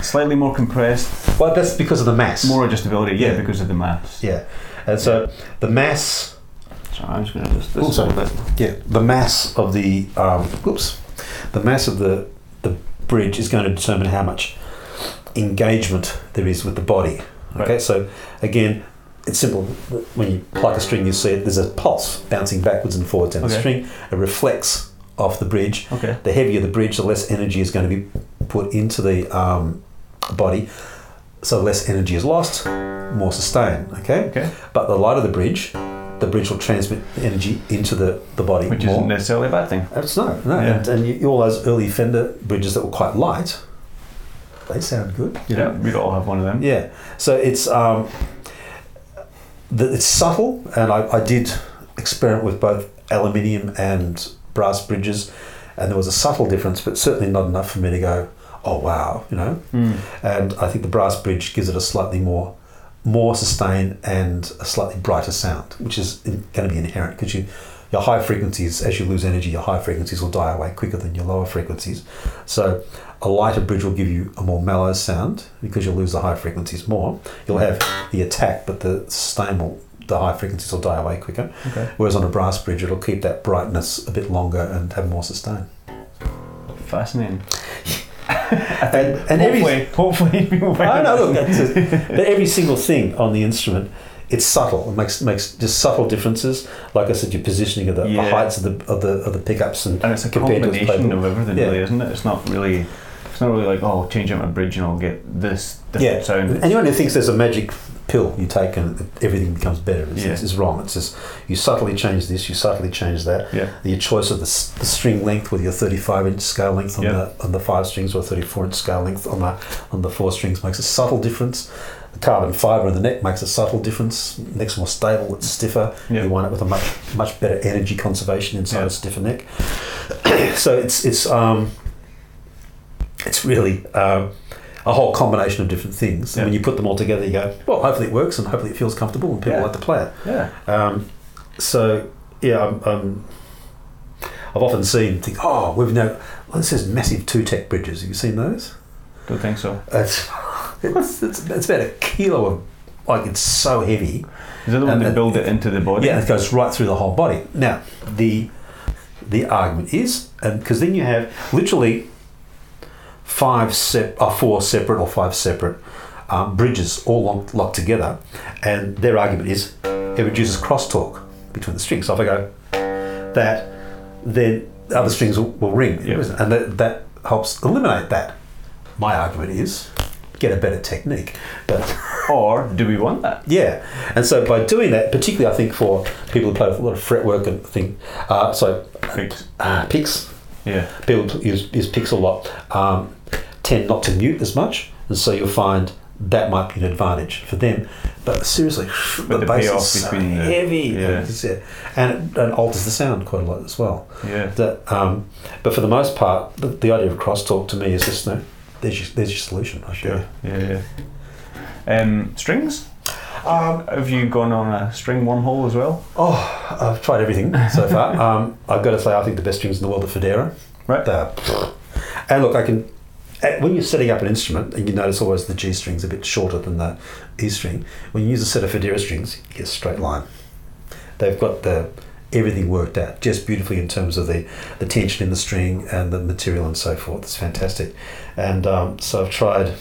slightly more compressed, well that's because of the mass. more adjustability. Yeah, Yeah. because of the mass. Yeah, and so the mass, So I'm just going to just this Also- a bit. yeah, the mass of the, um, oops, the mass of the the bridge is going to determine how much engagement there is with the body. Okay, Right. so again, it's simple. When you pluck a string, you see it. There's a pulse bouncing backwards and forwards down the string. It reflects off the bridge. Okay. The heavier the bridge, the less energy is going to be put into the um, body. So less energy is lost, more sustain. Okay. Okay. But the lighter the bridge, the bridge will transmit energy into the, the body Which more. isn't necessarily a bad thing. It's not. no. Yeah. And, and you, all those early Fender bridges that were quite light, they sound good. Yeah, know? we'd all have one of them. Yeah. So it's um, the, it's subtle, and I, I did experiment with both aluminium and brass bridges, and there was a subtle difference, but certainly not enough for me to go, oh wow, you know. Mm. And I think the brass bridge gives it a slightly more more sustain and a slightly brighter sound, which is going to be inherent because you your high frequencies, as you lose energy, your high frequencies will die away quicker than your lower frequencies. So a lighter bridge will give you a more mellow sound because you'll lose the high frequencies more. You'll have the attack, but the sustain will the high frequencies will die away quicker. Okay. Whereas on a brass bridge, it'll keep that brightness a bit longer and have more sustain. Fascinating. And, and every, hopefully, hopefully people I know, look, that's it. but every single thing on the instrument, it's subtle. It makes makes just subtle differences. Like I said, your positioning of the, the heights of the of the of the pickups and And it's a compared to the combination of everything, Yeah. really, isn't it? It's not really. It's not really like oh, change out my bridge and I'll get this different yeah. sound. Anyone who thinks there's a magic pill you take and everything becomes better is, Yeah. is wrong. It's just you subtly change this, you subtly change that. Yeah. Your choice of the, the string length with your 35 inch scale length on Yeah. the on the five strings or 34 inch scale length on the on the four strings makes a subtle difference. The carbon fibre in the neck makes a subtle difference. Neck's more stable, it's stiffer. Yeah. You wind up with a much much better energy conservation inside a stiffer neck. so it's it's um it's really um, a whole combination of different things. Yeah. And when you put them all together, you go, well, hopefully it works and hopefully it feels comfortable and people Yeah. like to play it. Yeah. Um, so yeah, I'm, I'm, I've often seen think, oh, we've now well, this is massive 2TEK bridges. Have you seen those? Don't think so. It's It's, it's, it's about a kilo of, like, it's so heavy. Is that the one they build it into the body? Yeah, it goes right through the whole body. Now, the the argument is, and because then you have literally five sep- or four separate or five separate um, bridges all locked, locked together, and their argument is it reduces crosstalk between the strings. So if I go that, then the other strings will, will ring, Yeah. and that, that helps eliminate that. My argument is get a better technique, but. Or do we want that? Yeah, and so by doing that, particularly I think for people who play with a lot of fretwork and thing, uh, so Fix. uh, picks, Yeah. people use, use picks a lot, um, tend not to mute as much, and so you'll find that might be an advantage for them. But seriously, But the bass is so between the- heavy, yeah. and, it and alters the sound quite a lot as well. Yeah. That, um, but for the most part, the, the idea of crosstalk to me is just no. There's your, there's your solution. I Sure. Yeah. Yeah. Um, strings? Um, Have you gone on a string wormhole as well? Oh, I've tried everything so far. um, I've got to say, I think the best strings in the world are Fodera. Right. They're- and look, I can. uh, When you're setting up an instrument, and you notice always the G string's a bit shorter than the E string, when you use a set of Fodera strings, you get a straight line. They've got the everything worked out just beautifully in terms of the, the tension in the string and the material and so forth. It's fantastic. And um, so I've tried.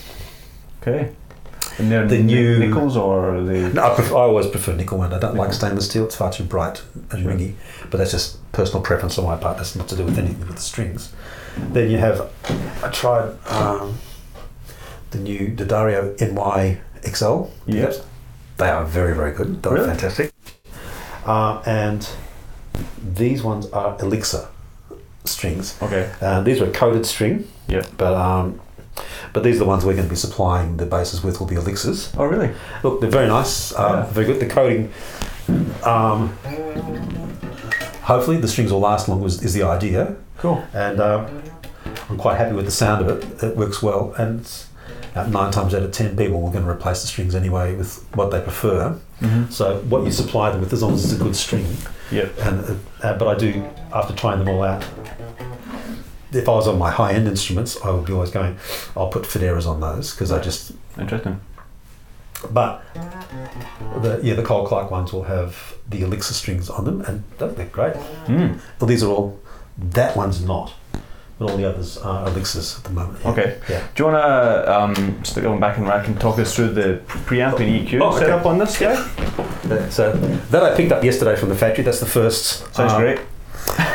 Okay. And The the new- nickels or the No, I, I always prefer nickel one. I don't like stainless steel. It's far too bright and Sure. ringy. But that's just personal preference on my part. That's not to do with anything with the strings. Then you have, I tried um, the new D'Addario NY XL. Yes. They are very, very good. They're Really? fantastic. Uh, and these ones are Elixir strings. Okay. Uh, these are coated string. Yeah. But um, but these are the ones we're going to be supplying the bases with will be Elixirs. Oh really? Look, they're very nice, uh, Yeah. very good. The coating, um, hopefully, the strings will last long is, is the idea, Cool. and uh, I'm quite happy with the sound of it. It works well, and uh, nine times out of ten, people are going to replace the strings anyway with what they prefer. Mm-hmm. So, what you supply them with, as long as it's a good string, Yeah. and uh, but I do after trying them all out. If I was on my high-end instruments, I would be always going. I'll put Foderas on those because I just Interesting. but the yeah, the Cole Clark ones will have the elixir strings on them, and they're great. Mm. Well, these are all. That one's not, but all the others are elixirs at the moment. yeah. Okay. Yeah. Do you want to um, stick on back and rack and talk us through the preamp and EQ Oh, okay. setup on this guy? So that I picked up yesterday from the factory. That's the first. Sounds uh, great.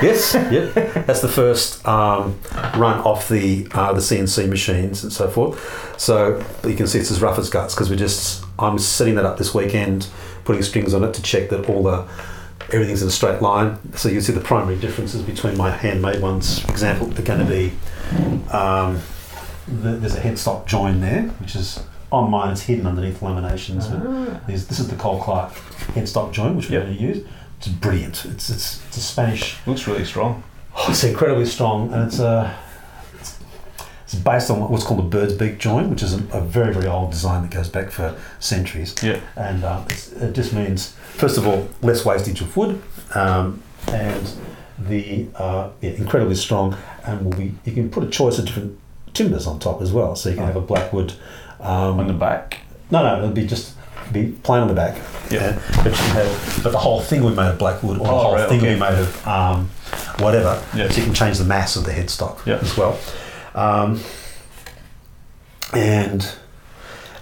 Yes. yeah. That's the first um, run off the uh, the CNC machines and so forth. So but you can see it's as rough as guts because we just I'm setting that up this weekend, putting strings on it to check that all the everything's in a straight line. So you can see the primary differences between my handmade ones. For example, they're going to be um, th- there's a headstock join there, which is on mine. It's hidden underneath laminations. But this is the Cole Clark headstock join, which we're Yep. going to use. It's brilliant. It's it's, it's a Spanish Looks really strong. Oh, it's incredibly strong, and it's uh, it's, it's based on what's called a bird's beak joint, which is a, a very very old design that goes back for centuries. Yeah. And uh, it's, it just means, first of all, less wastage of wood, um, and the uh, yeah, incredibly strong, and will be you can put a choice of different timbers on top as well, so you can Oh. have a blackwood. Um, On the back. no, no, it'll be just be plain on the back. Yeah. but you have, but the whole thing will be made of blackwood, or the Oh, whole right, thing okay. be made of um, whatever. Yeah. So you can change the mass of the headstock Yeah. as well. Um, and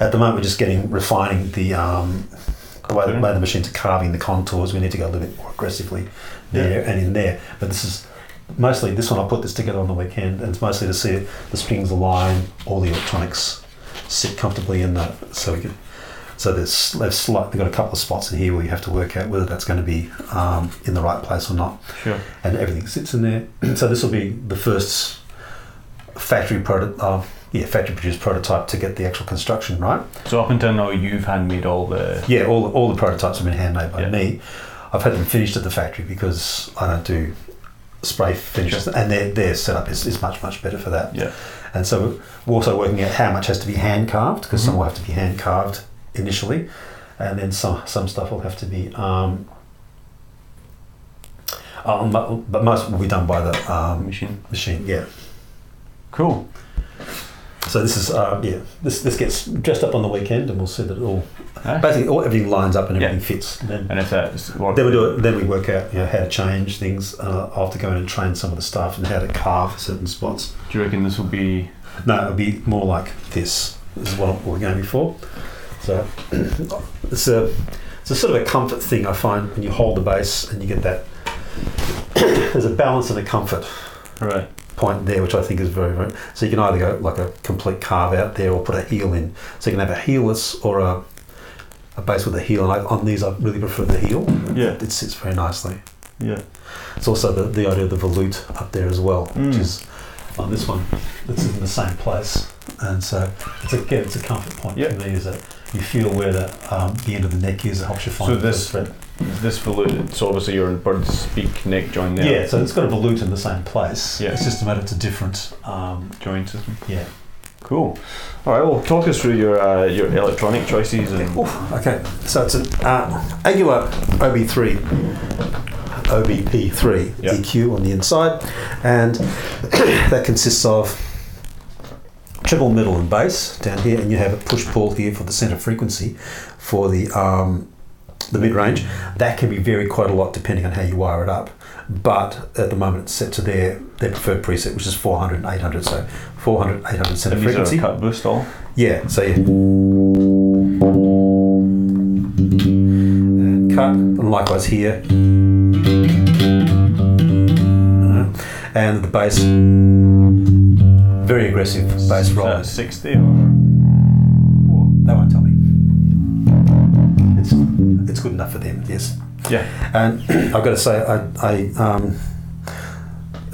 at the moment, we're just getting refining the um, the way, the way the machines are carving the contours. We need to go a little bit more aggressively there and in there. But this is mostly this one. I put this together on the weekend, and it's mostly to see the springs align, all the electronics sit comfortably in that, so we can. So there's they've they've got a couple of spots in here where you have to work out whether that's going to be um, in the right place or not Sure. and everything sits in there. so this will be the first factory product, uh, yeah, factory produced prototype to get the actual construction right. So up until now, you've handmade all the. Yeah, all all the prototypes have been handmade by Yeah. me. I've had them finished at the factory because I don't do spray finishes, and their their setup is, is much much better for that. Yeah. And so we're also working out how much has to be hand carved because some Mhm. will have to be hand carved initially, and then some some stuff will have to be. Um, um, but but most will be done by the um, Machine. machine. Yeah. Cool. So this is uh, yeah. This this gets dressed up on the weekend, and we'll see that it all Aye. basically all, everything lines up and Yeah. everything fits. And then And if that's work, then we do it. Then we work out you know how to change things. Uh, I'll have to go in and train some of the staff and how to carve certain spots. do you reckon this will be? No, it'll be more like this. This is what we're going before. So it's a it's a sort of a comfort thing I find when you hold the bass and you get that. there's a balance and a comfort Right. point there, which I think is very very. So you can either go like a complete carve out there or put a heel in. So you can have a heelless or a a bass with a heel. And I, on these, I really prefer the heel. Yeah. It sits very nicely. Yeah. It's also the, the idea of the volute up there as well, which Mm. is on this one. It's in the same place, and so it's again it's a comfort point Yeah. for me. Is that you feel where the um, the end of the neck is. It helps you find So this-. This volute. It's obviously your bird's beak neck joint there. Yeah. so it's got a volute in the same place. Yeah. It's just a matter it's a different. Um, Joint system. yeah. Cool. All right. Well, talk us through your uh, your electronic choices and Oof, okay, so it's an uh, Aguilar OB3, OBP3 Yeah. EQ on the inside, and that consists of treble, middle, and bass down here, and you have a push pull here for the center frequency for the um, the mid range. That can be vary quite a lot depending on how you wire it up. But at the moment, it's set to their their preferred preset, which is 400 and 800. So 400, 800 center and frequency. cut boost all. Yeah, so yeah. And cut, and likewise here. Uh, And the bass, very aggressive bass roll. that sixty or? They won't tell me. It's, it's good enough for them, yes. Yeah. And I've got to say, I, I um,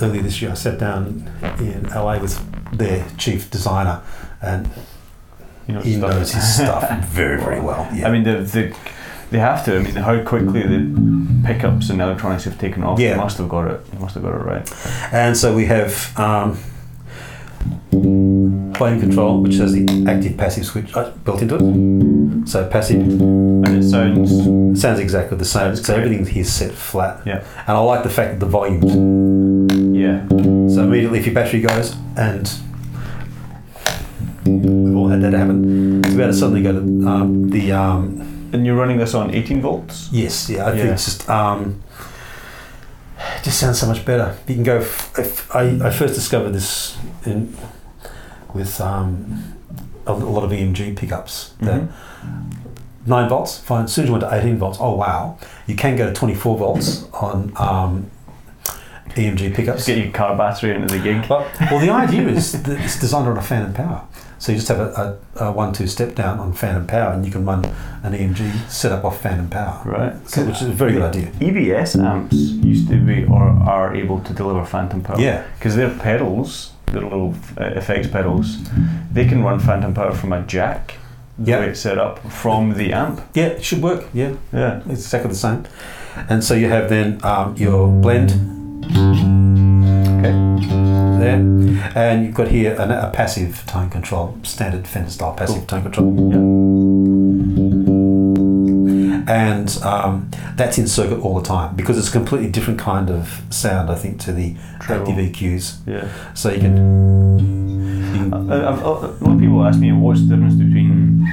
earlier this year I sat down in LA with their chief designer, and You know. he knows his stuff very, very well. Yeah. I mean, the, the they have to. I mean, how quickly the pickups and electronics have taken off. Yeah. They must have got it. They must have got it right. And so we have um, volume control, which has the active passive switch uh, built into it. So passive And it sounds. sounds exactly the same. So great. everything here is set flat. Yeah. And I like the fact that the volume. Yeah. So immediately if your battery goes, and we've all had that happen, it's about to suddenly go to um, the. Um, And you're running this on 18 volts. yes, yeah, I think Yeah. it's just. Um, it just sounds so much better. You can go. F- if I, I first discovered this in, with um, a, a lot of EMG pickups. That Mhm. 9 volts, fine. As soon as you went to 18 volts, oh wow. You can go to 24 volts on um, EMG pickups. Just get your car battery into the gig. Well, well, the idea is that it's designed on a phantom power. So you just have a, a, a one-two step down on phantom power, and you can run an EMG set up off phantom power. Right. So, which is a very good idea. EBS amps used to be or are able to deliver phantom power. Yeah. Because their pedals, their little uh, effects pedals, they can run phantom power from a jack. The way it's set up from the amp. Yeah, it should work. Yeah, Yeah. it's exactly the same. And so you have then um, your blend. Okay. There, and you've got here an, a passive tone control, standard Fender style passive tone control. And um, that's in circuit all the time because it's a completely different kind of sound, I think, to the Treble. active EQs. Yeah. So you can, you Uh, can I've, a lot of people ask me what's the difference between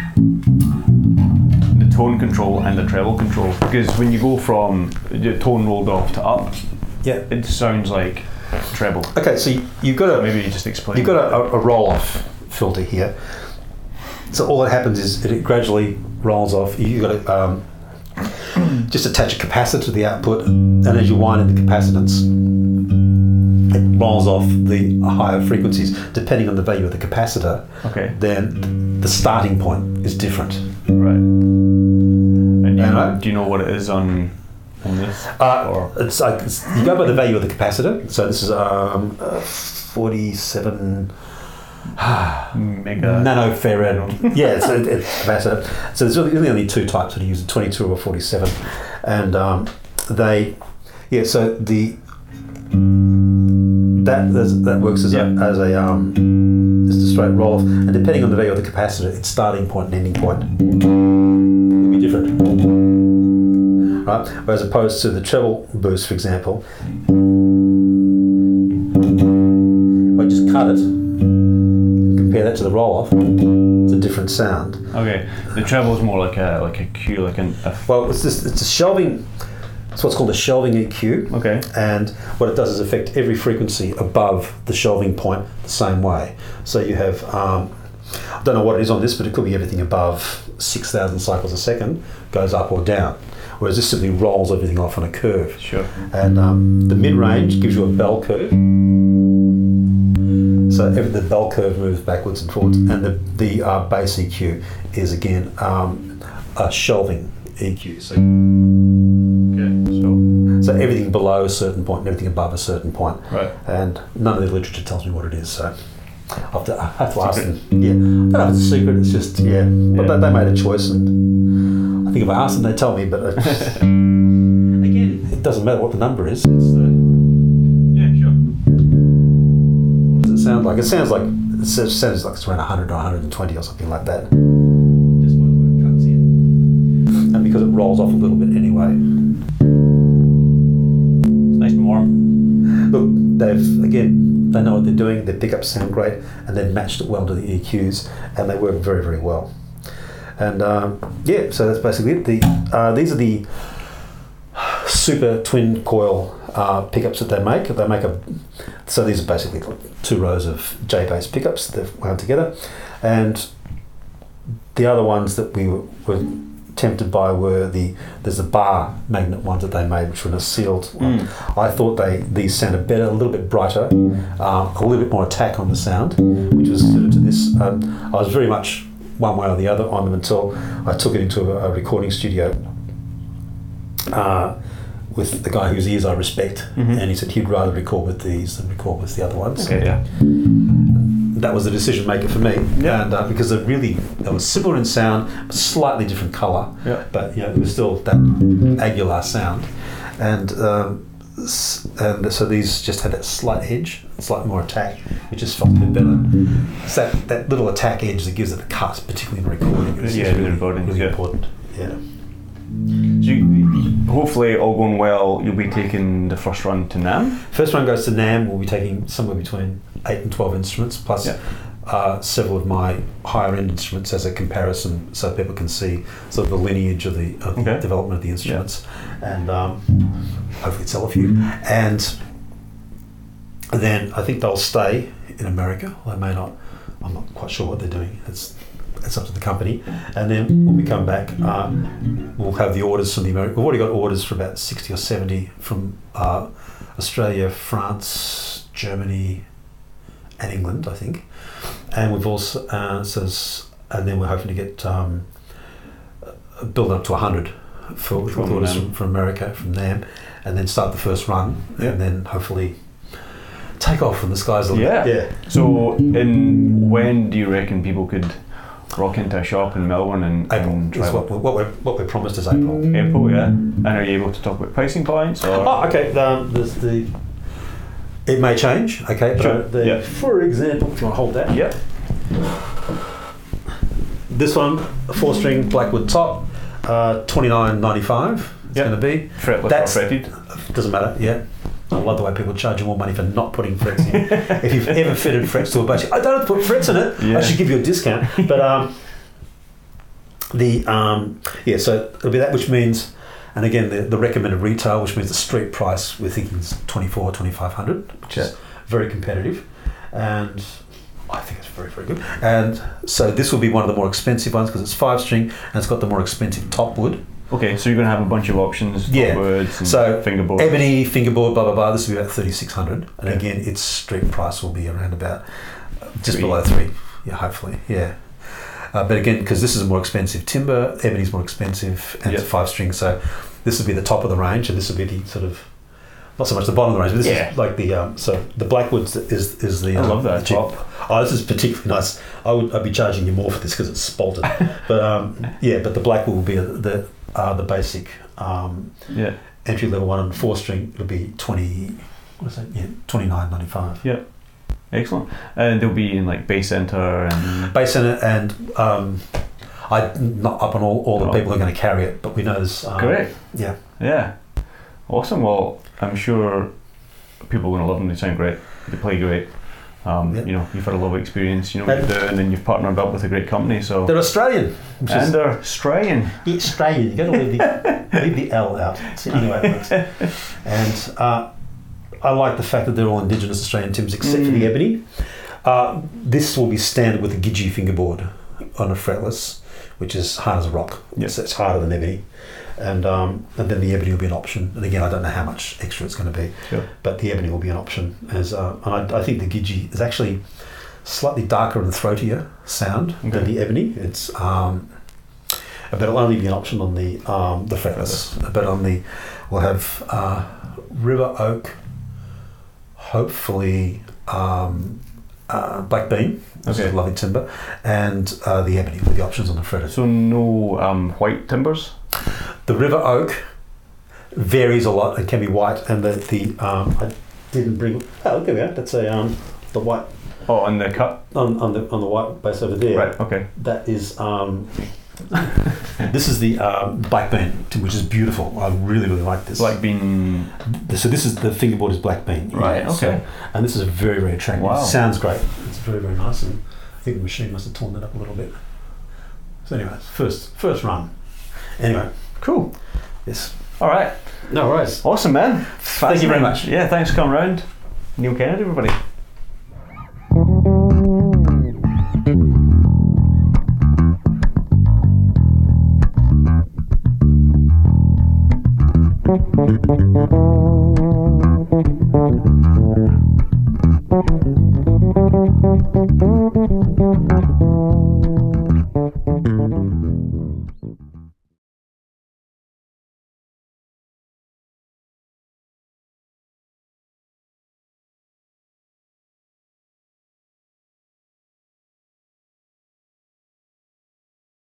the tone control and the treble control because when you go from the tone rolled off to up, yeah. it sounds like treble. Okay, so you, you've got a Maybe you just explain. you've got a, a roll off filter here. So all that happens is it gradually rolls off. You've got to um, just attach a capacitor to the output, and as you wind in the capacitance, it rolls off the higher frequencies. Depending on the value of the capacitor, okay. then the starting point is different. Right. And you And know, I- do you know what it is on on this? Uh, Or- it's like it's, you go by the value of the capacitor. So this is um, uh, 47 Mega. nanofarad. yeah, it's, it, it's. So there's really, only two types that are used: 22 or 47, and um, they, yeah. So the that that works as Yeah. a as a um, just a straight roll off, and depending on the value of the capacitor, its starting point and ending point will be different. Right, whereas opposed to the treble boost, for example, I just cut it, compare that to the roll off, it's a different sound. Okay, the treble is more like a like a cue, like an. A, Well, it's just it's a shelving. It's what's called a shelving EQ. okay. and what it does is affect every frequency above the shelving point the same way. So you have, um, I don't know what it is on this, but it could be everything above 6,000 cycles a second goes up or down. Whereas this simply rolls everything off on a curve. Sure. And um, the mid range gives you a bell curve. So every, the bell curve moves backwards and forwards, and the, the uh, bass EQ is again um, a shelving EQ. So Okay. So so everything below a certain point and everything above a certain point. right. And none of the literature tells me what it is, so I have to, I have to ask them. Yeah, I don't know if it's a secret, it's just, yeah. But they, they made a choice, and I think if I ask them, they tell me, but again, it doesn't matter what the number is. Sound like? It sounds like, it sounds like it's around 100 or 120 or something like that. Just by the way in. And because it rolls off a little bit anyway. It's nice and warm. Look, they've again, they know what they're doing. Their pickups sound great, and they've matched it well to the EQs, and they work very, very well. And um, yeah, so that's basically it. The uh, these are the super twin coil uh, pickups that they make. They make a so these are basically two rows of J bass pickups that they've wound together, and the other ones that we were, were tempted by were the there's the bar magnet ones that they made, which were in a sealed one. Mm. I thought they these sounded better, a little bit brighter, um, a little bit more attack on the sound, which was suited to this. Um, I was very much one way or the other on them until I took it into a, a recording studio uh, with the guy whose ears I respect, Mhm. and he said he'd rather record with these than record with the other ones. Okay. Yeah. That was the decision maker for me, Yeah. and uh, because they really they were similar in sound, slightly different color Yeah. but you know, it was still that Aguilar sound, and um, and so these just had that slight edge, slight more attack, which just felt a bit better. It's that, that little attack edge that gives it a cut, particularly in recording. Is, Yeah, the really, recordings, really yeah. important. Yeah. So you, hopefully, all going well, you'll be taking the first run to NAMM. First one goes to NAMM. We'll be taking somewhere between eight and twelve instruments, plus Yeah. uh, several of my higher end instruments as a comparison, so people can see sort of the lineage of the, of the development of the instruments, and um, hopefully sell a few. And then I think they'll stay in America. They may not. I'm not quite sure what they're doing. It's it's up to the company. And then when we come back, uh, we'll have the orders from the American. We've already got orders for about 60 or 70 from uh, Australia, France, Germany, and England, I think. And we've also uh, so and then we're hoping to get um, uh, build up to 100 for From orders from, from America, from them, and then start the first run, Yeah. and then hopefully take off from the skies a little Yeah. bit. Yeah. So, in when do you reckon people could rock into a shop in Melbourne and, April and try is what, what, we're, what we're promised is April. April? Yeah. And are you able to talk about pricing points? Or? Oh, okay. There's the. It may change. Okay. But Sure, the, yeah. For example, if you want to hold that. Yep. This one, four-string Blackwood top, uh, twenty nine ninety five. It's Yep. going to be. Fretless That's- or fretted? Doesn't matter. Yeah. I love the way people charge you more money for not putting frets in. if you've ever fitted frets to a bass, I don't have to put frets in it. Yeah. I should give you a discount. But um, the um, yeah, so it'll be that, which means, and again, the, the recommended retail, which means the street price, we're thinking is 24 2500 which is very competitive. And I think it's very, very good. And so this will be one of the more expensive ones because it's five string and it's got the more expensive top wood. Okay, so you're going to have a bunch of options, Yeah. and So, fingerboard. Ebony, fingerboard, blah blah blah. This will be about thirty six hundred, and Yeah. again, its street price will be around about just Three. below three. Yeah, hopefully, yeah. Uh, but again, because this is a more expensive timber, ebony's more expensive, and it's Yeah. five string. So this would be the top of the range, and this would be the sort of not so much the bottom of the range, but this Yeah. is like the um, so the blackwoods is is the I um, love that top. Oh, this is particularly nice. I would I'd be charging you more for this because it's spalted, but um, yeah, but the blackwood will be the uh, the basic. Um, Yeah. entry level one and four string it'll be 20 what is that yeah 29.95 Yeah. Excellent. And they'll be in like Bay Center and. base Center and um I'm not up on all, all the Oh. people who are going to carry it but we know there's um, Great. yeah Yeah. Awesome. Well, I'm sure people are going to love them. They sound great. They play great. Um, Yeah. You know, you've had a lot of experience. You know what And- you're doing, and you've partnered up with a great company. So They're Australian. Is- and they're Australian. It's Australian. You got to leave the leave the L out. So anyway, and uh, I like the fact that they're all Indigenous Australian timbers, except for the Mm. ebony. Uh, this will be standard with a Gidgee fingerboard on a fretless, which is hard as a rock. Yep. So it's harder than ebony. And um, and then the ebony will be an option. And again, I don't know how much extra it's going to be, but the ebony will be an option. As uh, and I, I think the Gidgee is actually slightly darker and throatier sound Okay. than the ebony. It's um, but it'll only be an option on the um, the fretless. But on the we'll have uh, river oak, hopefully um, uh, black bean, which Okay. lovely timber, and uh, the ebony with the options on the fretters. So no um, white timbers. The river oak varies a lot. It can be white, and the the um, I didn't bring. Oh, there we are. That's a um, the white Oh, on the cut. on, on the on the white bass over there. Right. Okay. That is. Um, this is the um, black bean, which is beautiful. I really really like this. Black bean. So this is the fingerboard is black bean. Right, So- okay. and this is a very very attractive. Wow. Sounds great. It's very very nice, and I think the machine must have torn that up a little bit. So anyway, first first run. Anyway, cool. Yes. All right. No worries. Awesome, man. Thank you very much. Yeah, thanks for coming round. Neil Kennedy, everybody.